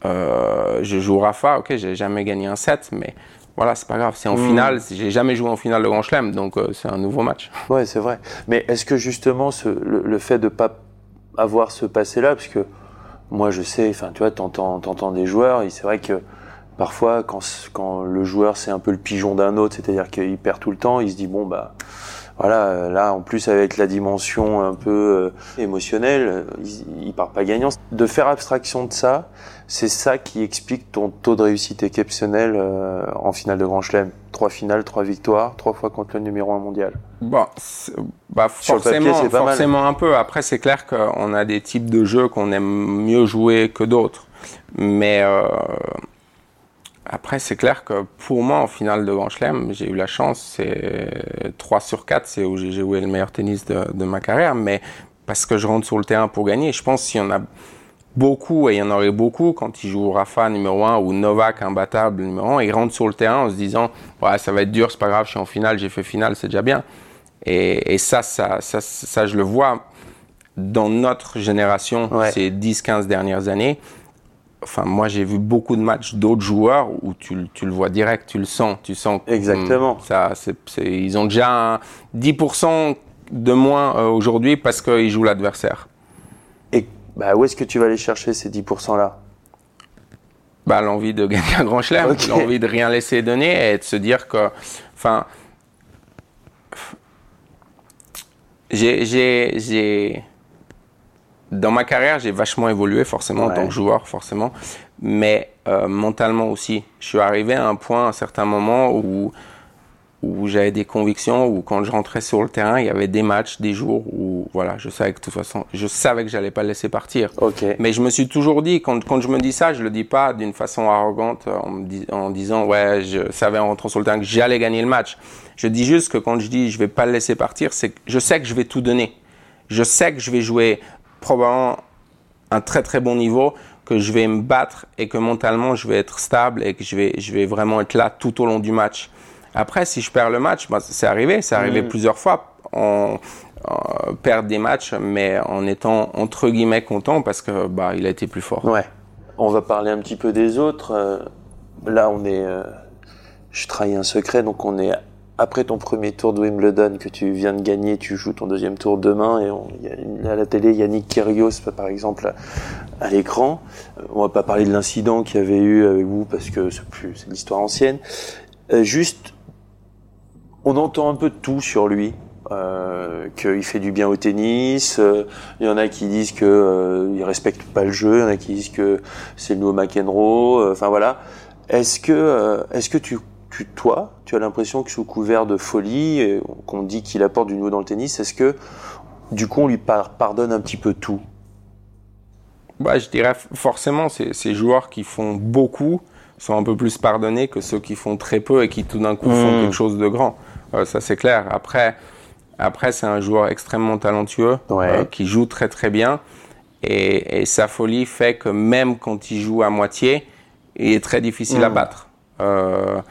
Euh, je joue Rafa, ok, j'ai jamais gagné un set, mais voilà, c'est pas grave. C'est en Hmm. finale, j'ai jamais joué en finale de Grand Chelem, donc euh, c'est un nouveau match. Ouais, c'est vrai. Mais est-ce que justement, ce, le, le fait de pas avoir ce passé-là, parce que moi, je sais, enfin, tu vois, t'entends, t'entends des joueurs, et c'est vrai que parfois, quand, quand le joueur c'est un peu le pigeon d'un autre, c'est-à-dire qu'il perd tout le temps, il se dit bon bah voilà, là en plus avec la dimension un peu euh, émotionnelle, il, il part pas gagnant. De faire abstraction de ça, c'est ça qui explique ton taux de réussite exceptionnel euh, en finale de Grand Chelem. Trois finales, trois victoires, trois fois contre le numéro un mondial. Bon, bah papier, forcément, mal. forcément un peu. Après, c'est clair qu'on a des types de jeux qu'on aime mieux jouer que d'autres. Mais euh, après, c'est clair que pour moi, en finale de Grand Chelem, j'ai eu la chance. C'est 3 sur 4, c'est où j'ai joué le meilleur tennis de, de ma carrière. Mais parce que je rentre sur le terrain pour gagner. Je pense qu'il y en a beaucoup, et il y en aurait beaucoup, quand ils jouent Rafa numéro 1 ou Novak imbattable numéro 1, ils rentrent sur le terrain en se disant ouais, ça va être dur, c'est pas grave, je suis en finale, j'ai fait finale, c'est déjà bien. Et, et ça, ça, ça, ça, je le vois dans notre génération, Ouais. ces 10-15 dernières années. Enfin, moi, j'ai vu beaucoup de matchs d'autres joueurs où tu, le- tu le vois direct, tu le sens, tu sens. Exactement. hum, ça, c'est, c'est- ils ont déjà un 10% de moins euh, aujourd'hui parce qu'ils jouent l'adversaire. Bah, où est-ce que tu vas aller chercher ces 10%-là bah, l'envie de gagner un grand chelem, l'envie de rien laisser donner et de se dire que, enfin, j'ai, dans ma carrière, j'ai vachement évolué forcément en tant que joueur, forcément, mais euh, mentalement aussi. Je suis arrivé à un point, à un certain moment où où j'avais des convictions, où quand je rentrais sur le terrain, il y avait des matchs, des jours où, voilà, je savais que de toute façon, je savais que j'allais pas le laisser partir. Mais je me suis toujours dit, quand, quand je me dis ça, je le dis pas d'une façon arrogante en, me dis- en disant, ouais, je savais en rentrant sur le terrain que j'allais gagner le match. Je dis juste que quand je dis, je vais pas le laisser partir, c'est que je sais que je vais tout donner. Je sais que je vais jouer probablement un très très bon niveau, que je vais me battre et que mentalement je vais être stable et que je vais, je vais vraiment être là tout au long du match. Après, si je perds le match, bah, c'est arrivé, c'est arrivé plusieurs fois. On, euh, perdre des matchs, mais en étant entre guillemets content parce que bah il a été plus fort. Ouais. On va parler un petit peu des autres. Euh, Là, on est euh, je trahis un secret. Donc on est après ton premier tour de Wimbledon que tu viens de gagner, tu joues ton deuxième tour demain et on, y a, à la télé Yannick Kyrgios par exemple à, l'écran. On va pas parler de l'incident qu'il y avait eu avec vous parce que c'est plus c'est l'histoire ancienne. Euh, juste, on entend un peu de tout sur lui. Euh, qu'il fait du bien au tennis. Euh, il y en a qui disent que euh, il respecte pas le jeu. Il y en a qui disent que c'est le nouveau McEnroe. Enfin voilà. Est-ce que, est-ce que tu toi, tu as l'impression que sous couvert de folie, qu'on dit qu'il apporte du nouveau dans le tennis, est-ce que du coup on lui pardonne un petit peu tout? Bah, Je dirais forcément, ces joueurs qui font beaucoup sont un peu plus pardonnés que ceux qui font très peu et qui tout d'un coup font hmm. quelque chose de grand. Euh, ça c'est clair. Après, après c'est un joueur extrêmement talentueux euh, qui joue très très bien. Et, et, sa folie fait que même quand il joue à moitié, il est très difficile à hmm. battre. Euh,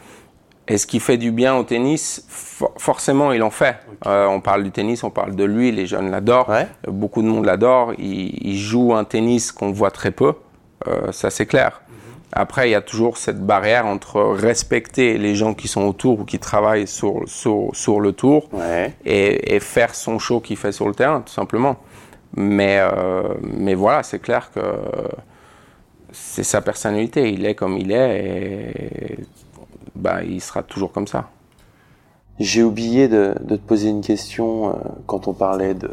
et ce qui fait du bien au tennis, forcément, il en fait. Euh, on parle du tennis, on parle de lui, les jeunes l'adorent. Beaucoup de monde l'adore. Il, joue un tennis qu'on voit très peu, euh, ça c'est clair. Après, il y a toujours cette barrière entre respecter les gens qui sont autour ou qui travaillent sur, sur, sur le tour et, et, faire son show qu'il fait sur le terrain, tout simplement. Mais, euh, mais voilà, c'est clair que c'est sa personnalité. Il est comme il est. Et bah, il sera toujours comme ça. J'ai oublié de, te poser une question euh, quand on parlait de,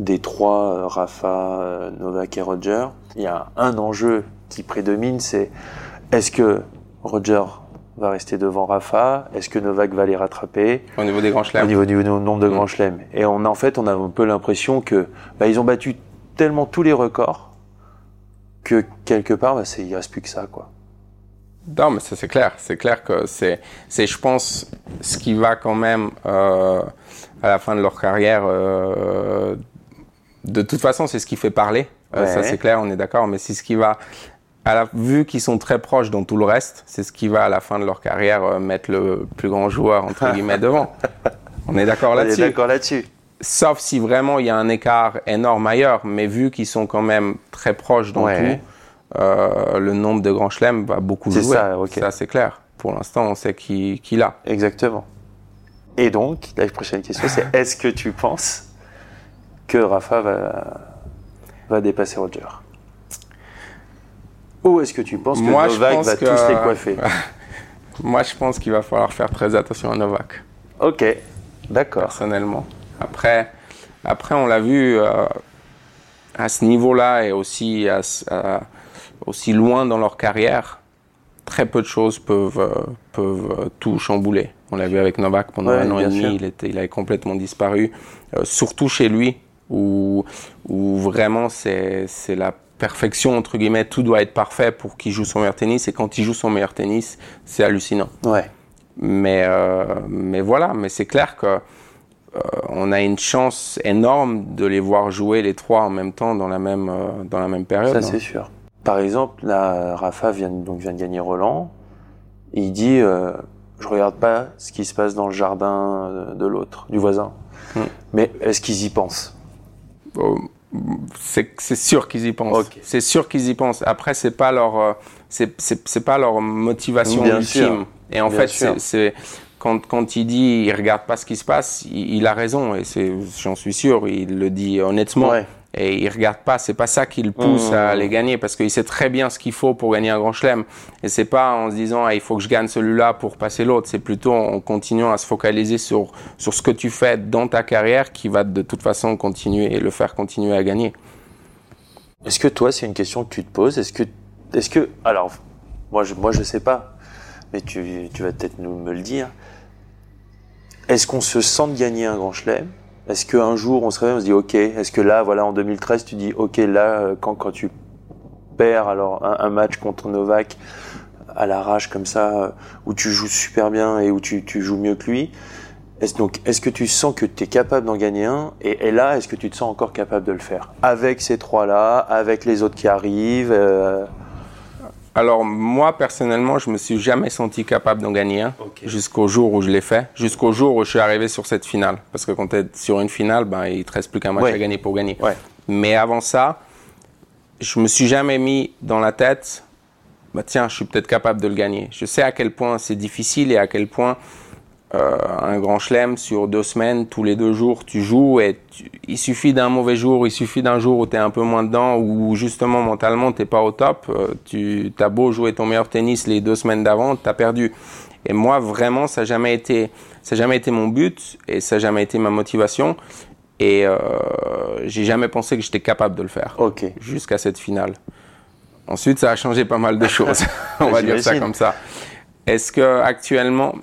des trois, euh, Rafa, Novak et Roger. Il y a un enjeu qui prédomine, c'est est-ce que Roger va rester devant Rafa? Est-ce que Novak va les rattraper? Au niveau des grands chelems. Au niveau du nombre de mm. grands chelems. Et on, en fait, on a un peu l'impression que bah, ils ont battu tellement tous les records que quelque part, bah, il reste plus que ça, quoi. Non, mais c'est clair. C'est clair que c'est, c'est, je pense, ce qui va quand même euh, à la fin de leur carrière. Euh, de toute façon, c'est ce qui fait parler. Euh, ça, c'est clair, on est d'accord. Mais c'est ce qui va, à la, vu qu'ils sont très proches dans tout le reste, c'est ce qui va à la fin de leur carrière euh, mettre le plus grand joueur entre guillemets devant. On est d'accord là-dessus. On est d'accord là-dessus. Sauf si vraiment il y a un écart énorme ailleurs, mais vu qu'ils sont quand même très proches dans tout euh, le nombre de grands chelems va beaucoup jouer. Ça, ça c'est clair. Pour l'instant, on sait qui, qui l'a. Exactement. Et donc, la prochaine question, c'est est-ce que tu penses que Rafa va, va dépasser Roger? Ou est-ce que tu penses que Novak va tous les coiffer? Moi, je pense qu'il va falloir faire très attention à Novak. Ok, d'accord. Personnellement. Après, après on l'a vu euh, à ce niveau-là et aussi à, à, aussi loin dans leur carrière, très peu de choses peuvent, euh, peuvent euh, tout chambouler. On l'a vu avec Novak pendant un an et demi, il, était, il avait complètement disparu, euh, surtout chez lui, où, où vraiment c'est la perfection, entre guillemets, tout doit être parfait pour qu'il joue son meilleur tennis, et quand il joue son meilleur tennis, c'est hallucinant. Ouais. Mais, mais voilà, mais c'est clair que on a une chance énorme de les voir jouer les trois en même temps dans la même, dans la même période. Ça, hein. c'est sûr. Par exemple, là, Rafa vient, donc, vient de gagner Roland. Et il dit euh, Je regarde pas ce qui se passe dans le jardin de l'autre, du voisin. Hmm. Mais est-ce qu'ils y pensent? Oh, c'est sûr qu'ils y pensent. C'est sûr qu'ils y pensent. Après, c'est pas leur, euh, c'est pas leur motivation ultime. Et en fait, c'est quand, quand il dit il regarde pas ce qui se passe, il, a raison et j'en suis sûr, il le dit honnêtement et il regarde pas. C'est pas ça qui le pousse à mmh. les gagner parce qu'il sait très bien ce qu'il faut pour gagner un grand chelem. Et c'est pas en se disant ah, il faut que je gagne celui-là pour passer l'autre. C'est plutôt en continuant à se focaliser sur sur ce que tu fais dans ta carrière qui va de toute façon continuer et le faire continuer à gagner. Est-ce que toi c'est une question que tu te poses? Est-ce que est-ce que alors moi je moi je sais pas, mais tu tu vas peut-être nous me le dire. Est-ce qu'on se sent de gagner un grand chelem? Est-ce qu'un jour on se réveille, on se dit ok, est-ce que là, voilà, en 2013, tu dis ok, là, euh, quand, quand tu perds alors un, match contre Novak à l'arrache comme ça, euh, où tu joues super bien et où tu, tu joues mieux que lui, est-ce, donc, est-ce que tu sens que tu es capable d'en gagner un et, là, est-ce que tu te sens encore capable de le faire Avec ces trois-là, avec les autres qui arrivent euh, alors moi personnellement, je me suis jamais senti capable d'en gagner un jusqu'au jour où je l'ai fait, jusqu'au jour où je suis arrivé sur cette finale. Parce que quand tu es sur une finale, ben, il te reste plus qu'un match à gagner pour gagner. Mais avant ça, je me suis jamais mis dans la tête, bah tiens, je suis peut-être capable de le gagner. Je sais à quel point c'est difficile et à quel point euh, un grand chelem sur deux semaines, tous les deux jours, tu joues et il suffit d'un mauvais jour, il suffit d'un jour où tu es un peu moins dedans, ou justement mentalement t'es pas au top, euh, tu as beau jouer ton meilleur tennis les deux semaines d'avant, tu as perdu. Et moi vraiment ça n'a jamais été ça jamais été mon but et ça n'a jamais été ma motivation et euh, j'ai jamais pensé que j'étais capable de le faire. Ok. Jusqu'à cette finale. Ensuite ça a changé pas mal de choses, on va dire ça comme ça. Est-ce que actuellement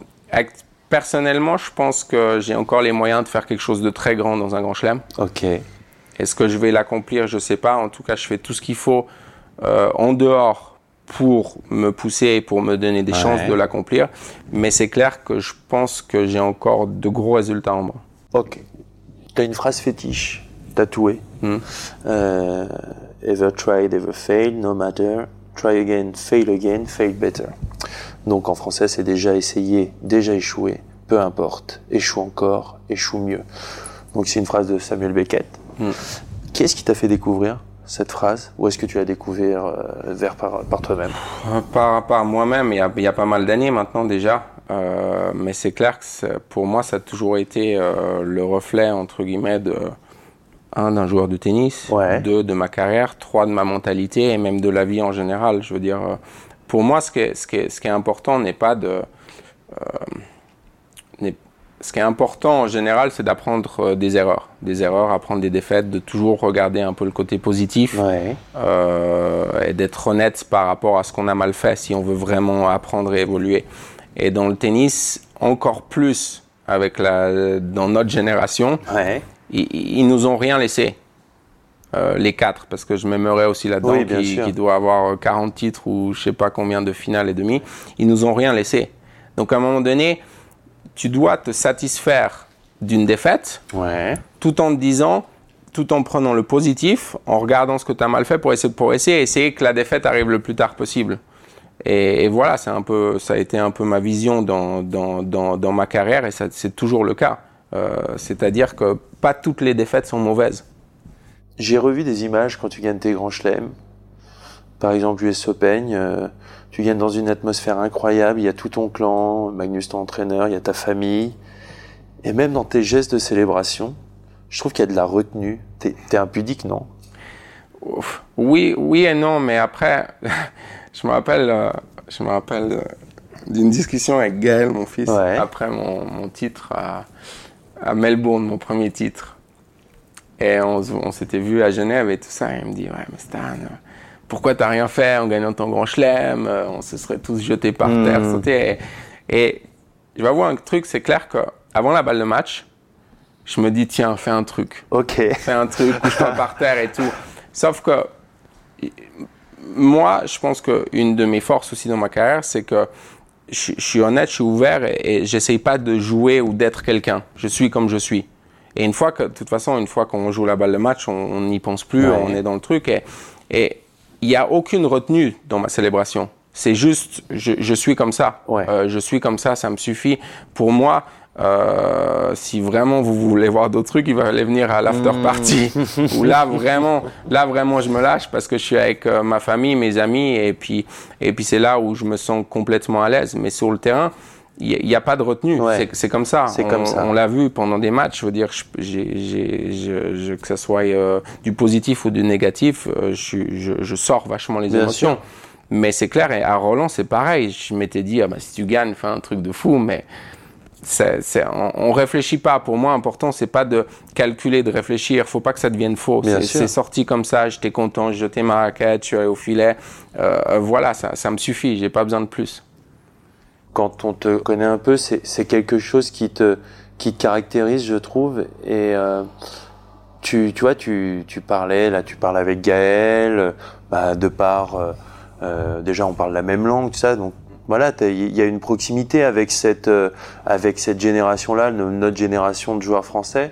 Personnellement, je pense que j'ai encore les moyens de faire quelque chose de très grand dans un grand chelem. Ok. Est-ce que je vais l'accomplir? Je ne sais pas. En tout cas, je fais tout ce qu'il faut euh, en dehors pour me pousser et pour me donner des chances de l'accomplir. Mais c'est clair que je pense que j'ai encore de gros résultats en moi. Ok. Tu as une phrase fétiche tatouée. Hmm. Euh, ever tried, ever failed, no matter. Try again, fail again, fail better. Donc en français, c'est déjà essayé, déjà échoué, peu importe, échoue encore, échoue mieux. Donc c'est une phrase de Samuel Beckett. Hmm. Qu'est-ce qui t'a fait découvrir cette phrase Ou est-ce que tu l'as découvert euh, vers par, toi-même? Euh, Par, par moi-même, il, y a, pas mal d'années maintenant déjà. Euh, mais c'est clair que pour moi, ça a toujours été le reflet, entre guillemets, de, un, d'un joueur de tennis, deux, de ma carrière, trois, de ma mentalité et même de la vie en général. Je veux dire, pour moi, ce qui est, ce qui est, ce qui est important n'est pas de. Euh, ce qui est important en général, c'est d'apprendre euh, des erreurs. Des erreurs, apprendre des défaites, de toujours regarder un peu le côté positif euh, et d'être honnête par rapport à ce qu'on a mal fait si on veut vraiment apprendre et évoluer. Et dans le tennis, encore plus avec la, dans notre génération, ils, ils nous ont rien laissé. Euh, les quatre, parce que je m'aimerais aussi là-dedans, qui, doit avoir 40 euh, titres ou je sais pas combien de finales et demi. Ils nous ont rien laissé. Donc à un moment donné, tu dois te satisfaire d'une défaite, tout en te disant, tout en prenant le positif, en regardant ce que tu as mal fait pour essayer de progresser et essayer que la défaite arrive le plus tard possible. Et, voilà, c'est un peu, ça a été un peu ma vision dans, dans, dans, dans ma carrière et c'est toujours le cas. Euh, C'est-à-dire que pas toutes les défaites sont mauvaises. J'ai revu des images quand tu gagnes tes grands chelems. Par exemple, US Open, euh, tu gagnes dans une atmosphère incroyable, il y a tout ton clan, Magnus ton entraîneur, il y a ta famille. Et même dans tes gestes de célébration, je trouve qu'il y a de la retenue. T'es es impudique, non? Oui, oui et non, mais après, je me rappelle, euh, je me rappelle euh, d'une discussion avec Gaël, mon fils, après mon, titre à, à Melbourne, mon premier titre. Et on, s'était vu à Genève et tout ça. Et il me dit, ouais, mais Stan, pourquoi t'as rien fait en gagnant ton grand chelem On se serait tous jetés par hmm. terre, sautés. Et, je vais avoir un truc, c'est clair qu'avant la balle de match, je me dis, tiens, fais un truc. Ok. Fais un truc, couche-toi par terre et tout. Sauf que moi, je pense qu'une de mes forces aussi dans ma carrière, c'est que je, suis honnête, je suis ouvert et, et j'essaye pas de jouer ou d'être quelqu'un. Je suis comme je suis. Et une fois que, de toute façon, une fois qu'on joue la balle de match, on n'y pense plus, on est dans le truc. Et il n'y a aucune retenue dans ma célébration. C'est juste, je, je, suis comme ça. Euh, je suis comme ça, ça me suffit. Pour moi, euh, si vraiment vous voulez voir d'autres trucs, il va aller venir à l'after hmm. party. Où là vraiment, là vraiment, je me lâche parce que je suis avec euh, ma famille, mes amis, et puis et puis c'est là où je me sens complètement à l'aise. Mais sur le terrain, il n'y a, pas de retenue. C'est comme ça. C'est comme ça. On l'a vu pendant des matchs. Je veux dire, je, que ce soit euh, du positif ou du négatif, je, sors vachement les émotions. Mais c'est clair, et à Roland, c'est pareil. Je m'étais dit, ah bah, si tu gagnes, fais un truc de fou, mais on, ne réfléchit pas. Pour moi, important, c'est pas de calculer, de réfléchir. Faut pas que ça devienne faux. C'est sorti comme ça. J'étais content, j'ai jeté ma raquette, je suis allé au filet. Euh, voilà, ça, ça me suffit. J'ai pas besoin de plus quand on te connaît un peu, c'est quelque chose qui te, qui te caractérise, je trouve. Et euh, tu, tu vois, tu, tu parlais, là, tu parles avec Gaël, bah, de par, euh, euh, déjà, on parle la même langue, tout ça, donc voilà, il y a une proximité avec cette, avec cette génération-là, notre génération de joueurs français.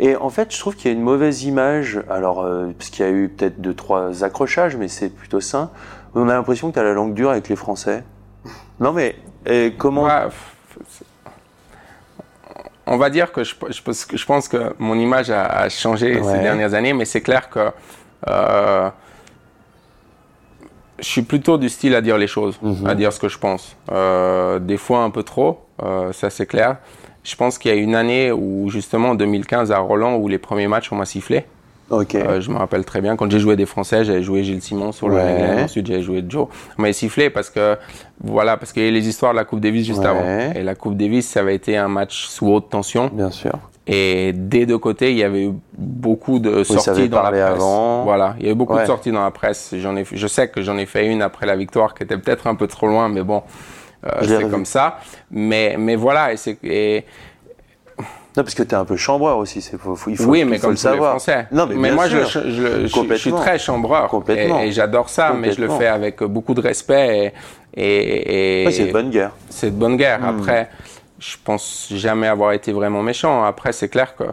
Et en fait, je trouve qu'il y a une mauvaise image, alors, parce qu'il y a eu peut-être deux, trois accrochages, mais c'est plutôt sain. On a l'impression que tu as la langue dure avec les Français. Non, mais et comment On va dire que je, je, pense que mon image a, changé ces dernières années, mais c'est clair que euh, je suis plutôt du style à dire les choses, Mhm. à dire ce que je pense. Euh, des fois un peu trop, euh, ça c'est clair. Je pense qu'il y a une année où justement en 2015 à Roland où les premiers matchs on m'a sifflé. Ok. Euh, je me rappelle très bien quand j'ai joué des Français, j'avais joué Gilles Simon sur le Ouais. MLM, ensuite j'avais joué Joe. On m'a sifflé parce que voilà parce qu'il y a les histoires de la Coupe Davis juste Ouais. avant. Et la Coupe Davis ça avait été un match sous haute tension. Bien sûr. Et des deux côtés, il y avait eu beaucoup de sorties dans la presse. avant. Voilà, il y avait beaucoup Ouais. de sorties dans la presse. J'en ai, je sais que j'en ai fait une après la victoire qui était peut-être un peu trop loin, mais bon, euh, c'est comme ça. Mais, mais voilà, et c'est, et, Non, parce que t'es un peu chambreur aussi. C'est, faut, faut- il faut, oui, mais faut comme le les savoir. Français. Non, mais, bien moi, je, je, je- je- je suis très chambreur. Complètement. Et, et j'adore ça, mais je le fais avec beaucoup de respect. Et, et, et- Ouais, c'est une bonne guerre. c'est de bonne guerre. Hmm. Après, je pense jamais avoir été vraiment méchant. Après, c'est clair que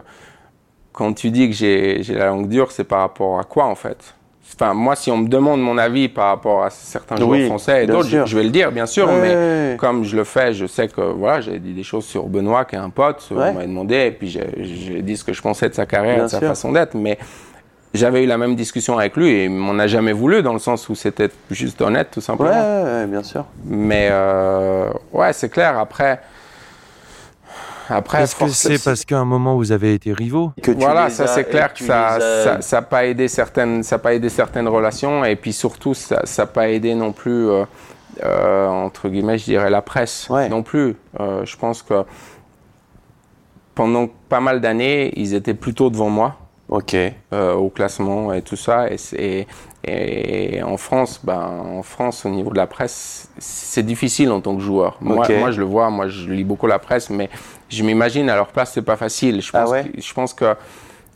quand tu dis que j'ai la langue dure, c'est par rapport à quoi en fait? Enfin, moi, si on me demande mon avis par rapport à certains joueurs Oui, français et d'autres, je, vais le dire, bien sûr. Ouais. Mais comme je le fais, je sais que voilà, j'ai dit des choses sur Benoît, qui est un pote. Ouais. On m'a demandé, et puis j'ai- dit ce que je pensais de sa carrière, Bien de sa sûr. façon d'être. Mais j'avais eu la même discussion avec lui et il m'en a jamais voulu dans le sens où c'était juste honnête, tout simplement. ouais, ouais, bien sûr. Mais euh, ouais, c'est clair. Après, après, Est-ce que c'est parce qu'à un moment vous avez été rivaux Que tu voilà, ça c'est clair que ça, les as- ça, ça a pas aidé certaines, ça pas aidé certaines relations et puis surtout ça, ça a pas aidé non plus euh, euh, entre guillemets, je dirais la presse Ouais. non plus. Euh, je pense que pendant pas mal d'années, ils étaient plutôt devant moi. Ok. euh, au classement et tout ça. Et, c'est- et en France, ben, en France, au niveau de la presse, c'est difficile en tant que joueur. Moi, moi, je le vois, moi, je lis beaucoup la presse, mais je m'imagine à leur place, c'est pas facile. Je Ah pense, ouais que, je pense que,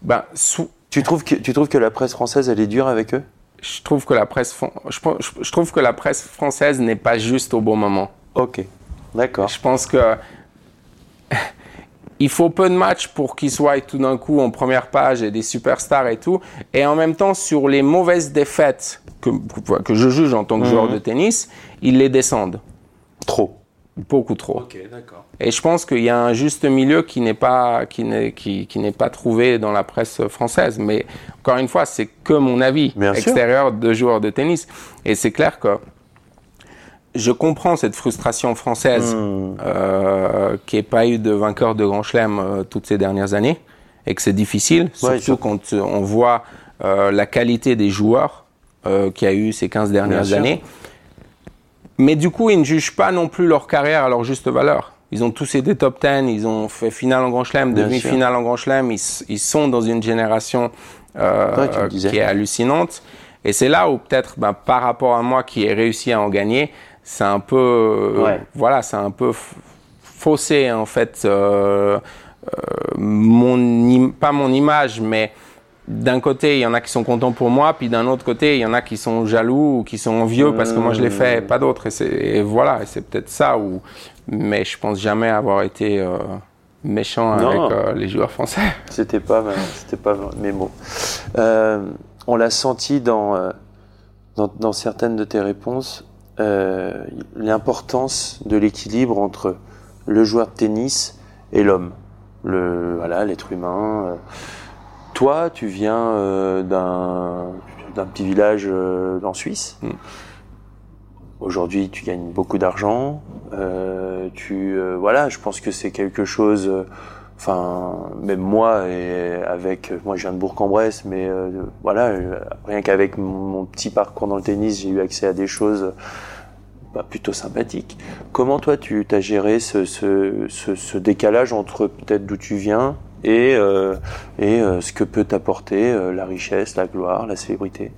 ben, sous- Tu trouves que tu trouves que la presse française elle est dure avec eux? je trouve que la presse, je trouve que la presse française n'est pas juste au bon moment. Ok. D'accord. Je pense que il faut peu de matchs pour qu'ils soient tout d'un coup en première page et des superstars et tout. Et en même temps, sur les mauvaises défaites que, que je juge en tant que joueur de tennis, ils les descendent. Trop. Beaucoup trop. Ok, d'accord. Et je pense qu'il y a un juste milieu qui n'est pas, qui n'est, qui, qui n'est pas trouvé dans la presse française. Mais encore une fois, c'est que mon avis Bien sûr. extérieur de joueur de tennis. Et c'est clair que je comprends cette frustration française Hmm. euh, qu'il n'y ait pas eu de vainqueur de Grand Chelem euh, toutes ces dernières années et que c'est difficile, Ouais, surtout quand euh, on voit euh, la qualité des joueurs euh, qu'il y a eu ces 15 dernières années. Mais du coup, ils ne jugent pas non plus leur carrière à leur juste valeur. Ils ont tous été top 10, ils ont fait finale en Grand Chelem, demi-finale en Grand Chelem. Ils, sont dans une génération euh, Ouais, qui est hallucinante. Et c'est là où peut-être, ben, par rapport à moi qui ai réussi à en gagner, c'est un peu, euh, Ouais. voilà, c'est un peu faussé en fait. euh, euh, mon pas mon image, mais d'un côté, il y en a qui sont contents pour moi, puis d'un autre côté, il y en a qui sont jaloux ou qui sont envieux parce que moi je l'ai fait, pas d'autres. Et, et voilà, et c'est peut-être ça où. Mais je pense jamais avoir été euh, méchant Non. avec euh, les joueurs français. C'était pas, c'était pas mes mots. Euh, on l'a senti dans, dans, dans certaines de tes réponses, euh, l'importance de l'équilibre entre le joueur de tennis et l'homme, le voilà, l'être humain. euh. Toi, tu viens euh, d'un petit village en Suisse. Mm. Aujourd'hui, tu gagnes beaucoup d'argent. Tu voilà, je pense que c'est quelque chose. Enfin, même moi, avec moi, je viens de Bourg-en-Bresse, mais euh, voilà, euh, rien qu'avec mon, petit parcours dans le tennis, j'ai eu accès à des choses bah, plutôt sympathiques. Comment toi, tu as géré ce, ce, ce, décalage entre peut-être d'où tu viens et euh, ce que peut t'apporter la richesse, la gloire, la célébrité?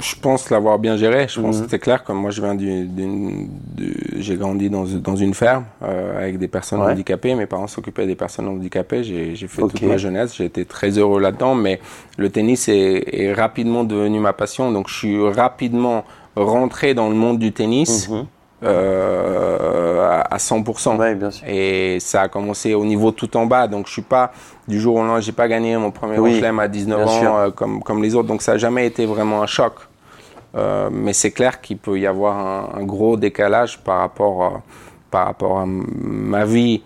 Je pense l'avoir bien géré. Je pense Mhm. que c'est clair. Comme moi, je viens du- d'une, du- j'ai grandi dans, dans une ferme euh, avec des personnes Ouais. handicapées. Mes parents s'occupaient des personnes handicapées. J'ai, fait toute ma jeunesse. J'ai été très heureux là-dedans. Mais le tennis est, est rapidement devenu ma passion. Donc, je suis rapidement rentré dans le monde du tennis Mhm. Euh, à, à 100%. Ouais, bien sûr. Et ça a commencé au niveau tout en bas. Donc, je suis pas, du jour au lendemain, j'ai pas gagné mon premier Oui, Chelem à 19 bien ans euh, comme, comme les autres. Donc, ça a jamais été vraiment un choc. Euh, mais c'est clair qu'il peut y avoir un, un gros décalage par rapport, par rapport à ma vie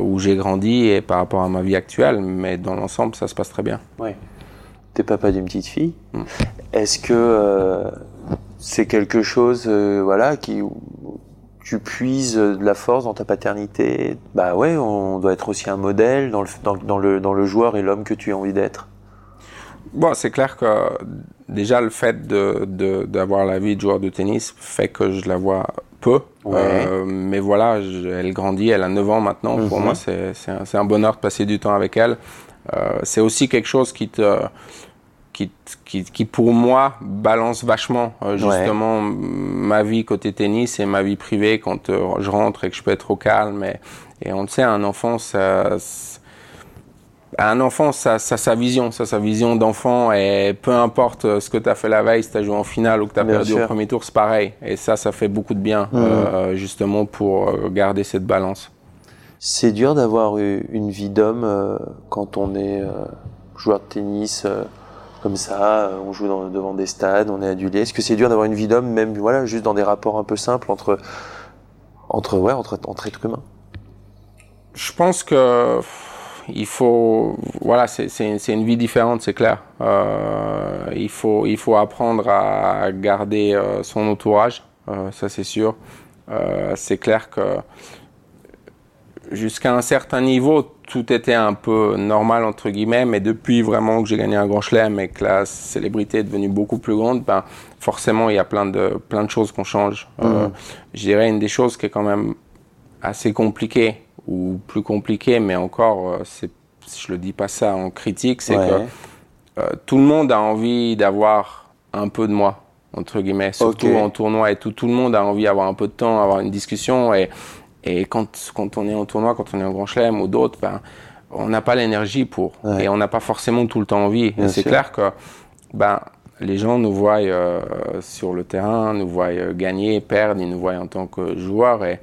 où j'ai grandi et par rapport à ma vie actuelle. Mais dans l'ensemble, ça se passe très bien. Ouais. T'es papa d'une petite fille. Mm. Est-ce que c'est quelque chose, euh, voilà, qui tu puises de la force dans ta paternité. Bah ouais, on doit être aussi un modèle dans le dans, dans le dans le joueur et l'homme que tu as envie d'être. Bon, c'est clair que déjà le fait de d'avoir la vie de joueur de tennis fait que je la vois peu. Euh, mais voilà, elle grandit, elle a 9 ans maintenant. Pour mhm. moi, c'est un, un, bonheur de passer du temps avec elle. Euh, c'est aussi quelque chose qui te qui, qui, qui, pour moi balance vachement euh, justement ma vie côté tennis et ma vie privée quand euh, je rentre et que je peux être au calme et, et on le sait un enfant ça, un enfant ça, ça sa vision ça sa vision d'enfant et peu importe euh, ce que tu as fait la veille si tu as joué en finale ou que tu as perdu au premier tour c'est pareil. Et ça ça fait beaucoup de bien mmh. euh, justement pour garder cette balance. C'est dur d'avoir une vie d'homme quand on est joueur de tennis comme ça, euh, on joue devant des stades, on est adulé. Est-ce que c'est dur d'avoir une vie d'homme, même voilà, juste dans des rapports un peu simples entre entre ouais, entre, entre êtres humains? Je pense que il faut, voilà, c'est une vie différente, c'est clair. Euh, il faut il faut apprendre à garder euh, son entourage, ça c'est sûr. C'est clair que jusqu'à un certain niveau, tout était un peu normal entre guillemets, mais depuis vraiment que j'ai gagné un grand chelem et que la célébrité est devenue beaucoup plus grande, ben forcément il y a plein de plein de choses qu'on change. Euh, mmh. je dirais une des choses qui est quand même assez compliquée ou plus compliquée, mais encore, euh, c'est, je le dis pas ça en critique, c'est que euh, tout le monde a envie d'avoir un peu de moi entre guillemets, surtout en tournoi et tout, tout le monde a envie d'avoir un peu de temps, avoir une discussion et et quand, quand on est en tournoi, quand on est en Grand Chelem ou d'autres, ben, on n'a pas l'énergie pour. Et on n'a pas forcément tout le temps envie. et c'est clair que ben, les gens nous voient euh, sur le terrain, nous voient euh, gagner, perdre, ils nous voient en tant que joueurs. Et,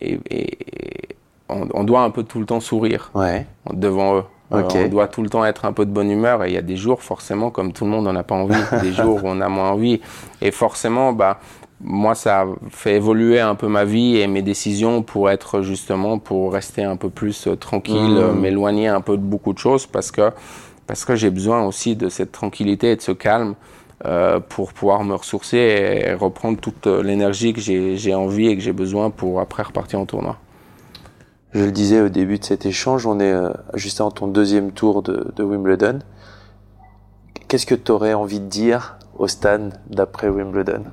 et, on, on, doit un peu tout le temps sourire ouais. devant eux. Euh, on doit tout le temps être un peu de bonne humeur et il y a des jours forcément comme tout le monde on n'a pas envie, des jours où on a moins envie et forcément bah moi, ça fait évoluer un peu ma vie et mes décisions pour être justement, pour rester un peu plus euh, tranquille, mmh. m'éloigner un peu de beaucoup de choses parce que, parce que j'ai besoin aussi de cette tranquillité et de ce calme euh, pour pouvoir me ressourcer et reprendre toute euh, l'énergie que j'ai envie et que j'ai besoin pour après repartir en tournoi. Je le disais au début de cet échange, on est euh, juste en ton deuxième tour de, de Wimbledon. Qu'est-ce que tu aurais envie de dire au Stan d'après Wimbledon?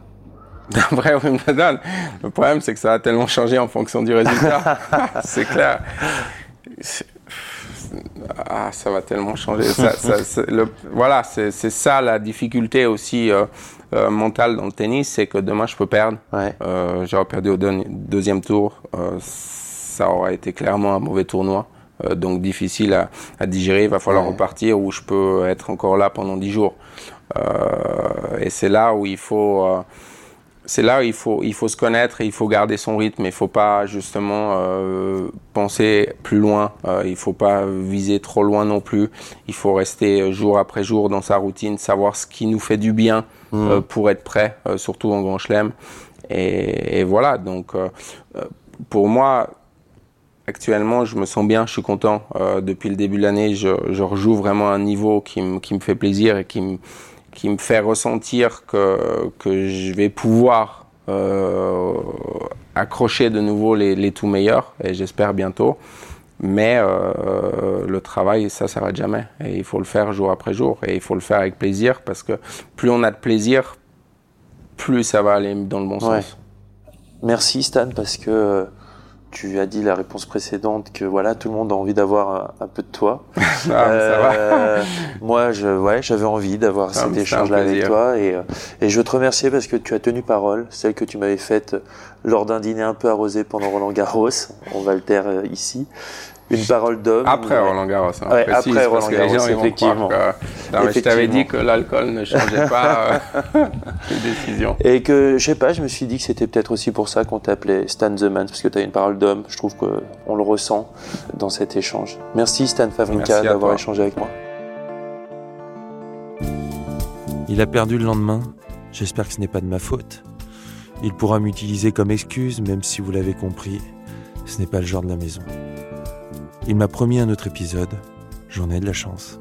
D'après Wimbledon, le problème c'est que ça a tellement changé en fonction du résultat. c'est clair. Ah, ça va tellement changer. Ça, ça, le, voilà, c'est ça la difficulté aussi euh, euh, mentale dans le tennis, c'est que demain je peux perdre. Ouais. Euh, J'aurais perdu au deuxième tour. Ça aurait été clairement un mauvais tournoi. Donc difficile à, à, digérer. Il va falloir ouais. repartir ou je peux être encore là pendant dix jours. et c'est là où il faut c'est là où il faut, il faut se connaître et il faut garder son rythme. Il ne faut pas justement euh, penser plus loin. Euh, il ne faut pas viser trop loin non plus. Il faut rester jour après jour dans sa routine, savoir ce qui nous fait du bien mmh. euh, pour être prêt, euh, surtout en Grand Chelem. Et, et, voilà, donc euh, pour moi, actuellement, je me sens bien, je suis content. depuis le début de l'année, je, je rejoue vraiment un niveau qui, qui me fait plaisir et qui me qui me fait ressentir que, que je vais pouvoir euh, accrocher de nouveau les, les tout meilleurs, et j'espère bientôt. Mais euh, le travail, ça s'arrête jamais. Et il faut le faire jour après jour. Et il faut le faire avec plaisir, parce que plus on a de plaisir, plus ça va aller dans le bon ouais. sens. Merci Stan, parce que tu as dit la réponse précédente que voilà tout le monde a envie d'avoir un, un, peu de toi. ah, euh, moi, je ouais, j'avais envie d'avoir ah, cet échange-là avec toi et, euh, et je veux te remercier parce que tu as tenu parole, celle que tu m'avais faite lors d'un dîner un peu arrosé pendant Roland Garros. On va le taire euh, ici une parole d'homme. Après Roland Garros. Hein, ouais, après Roland Garros, effectivement. Que... Non, mais je t'avais dit que l'alcool ne changeait pas euh, les décisions. Et que, je sais pas, je me suis dit que c'était peut-être aussi pour ça qu'on t'appelait Stan the Man, parce que tu as une parole d'homme. Je trouve qu'on le ressent dans cet échange. Merci Stan Favrinka d'avoir échangé avec moi. Il a perdu le lendemain. J'espère que ce n'est pas de ma faute. Il pourra m'utiliser comme excuse, même si vous l'avez compris, ce n'est pas le genre de la maison. Il m'a promis un autre épisode. J'en ai de la chance.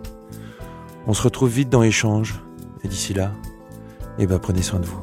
On se retrouve vite dans l'échange. Et d'ici là, eh ben, prenez soin de vous.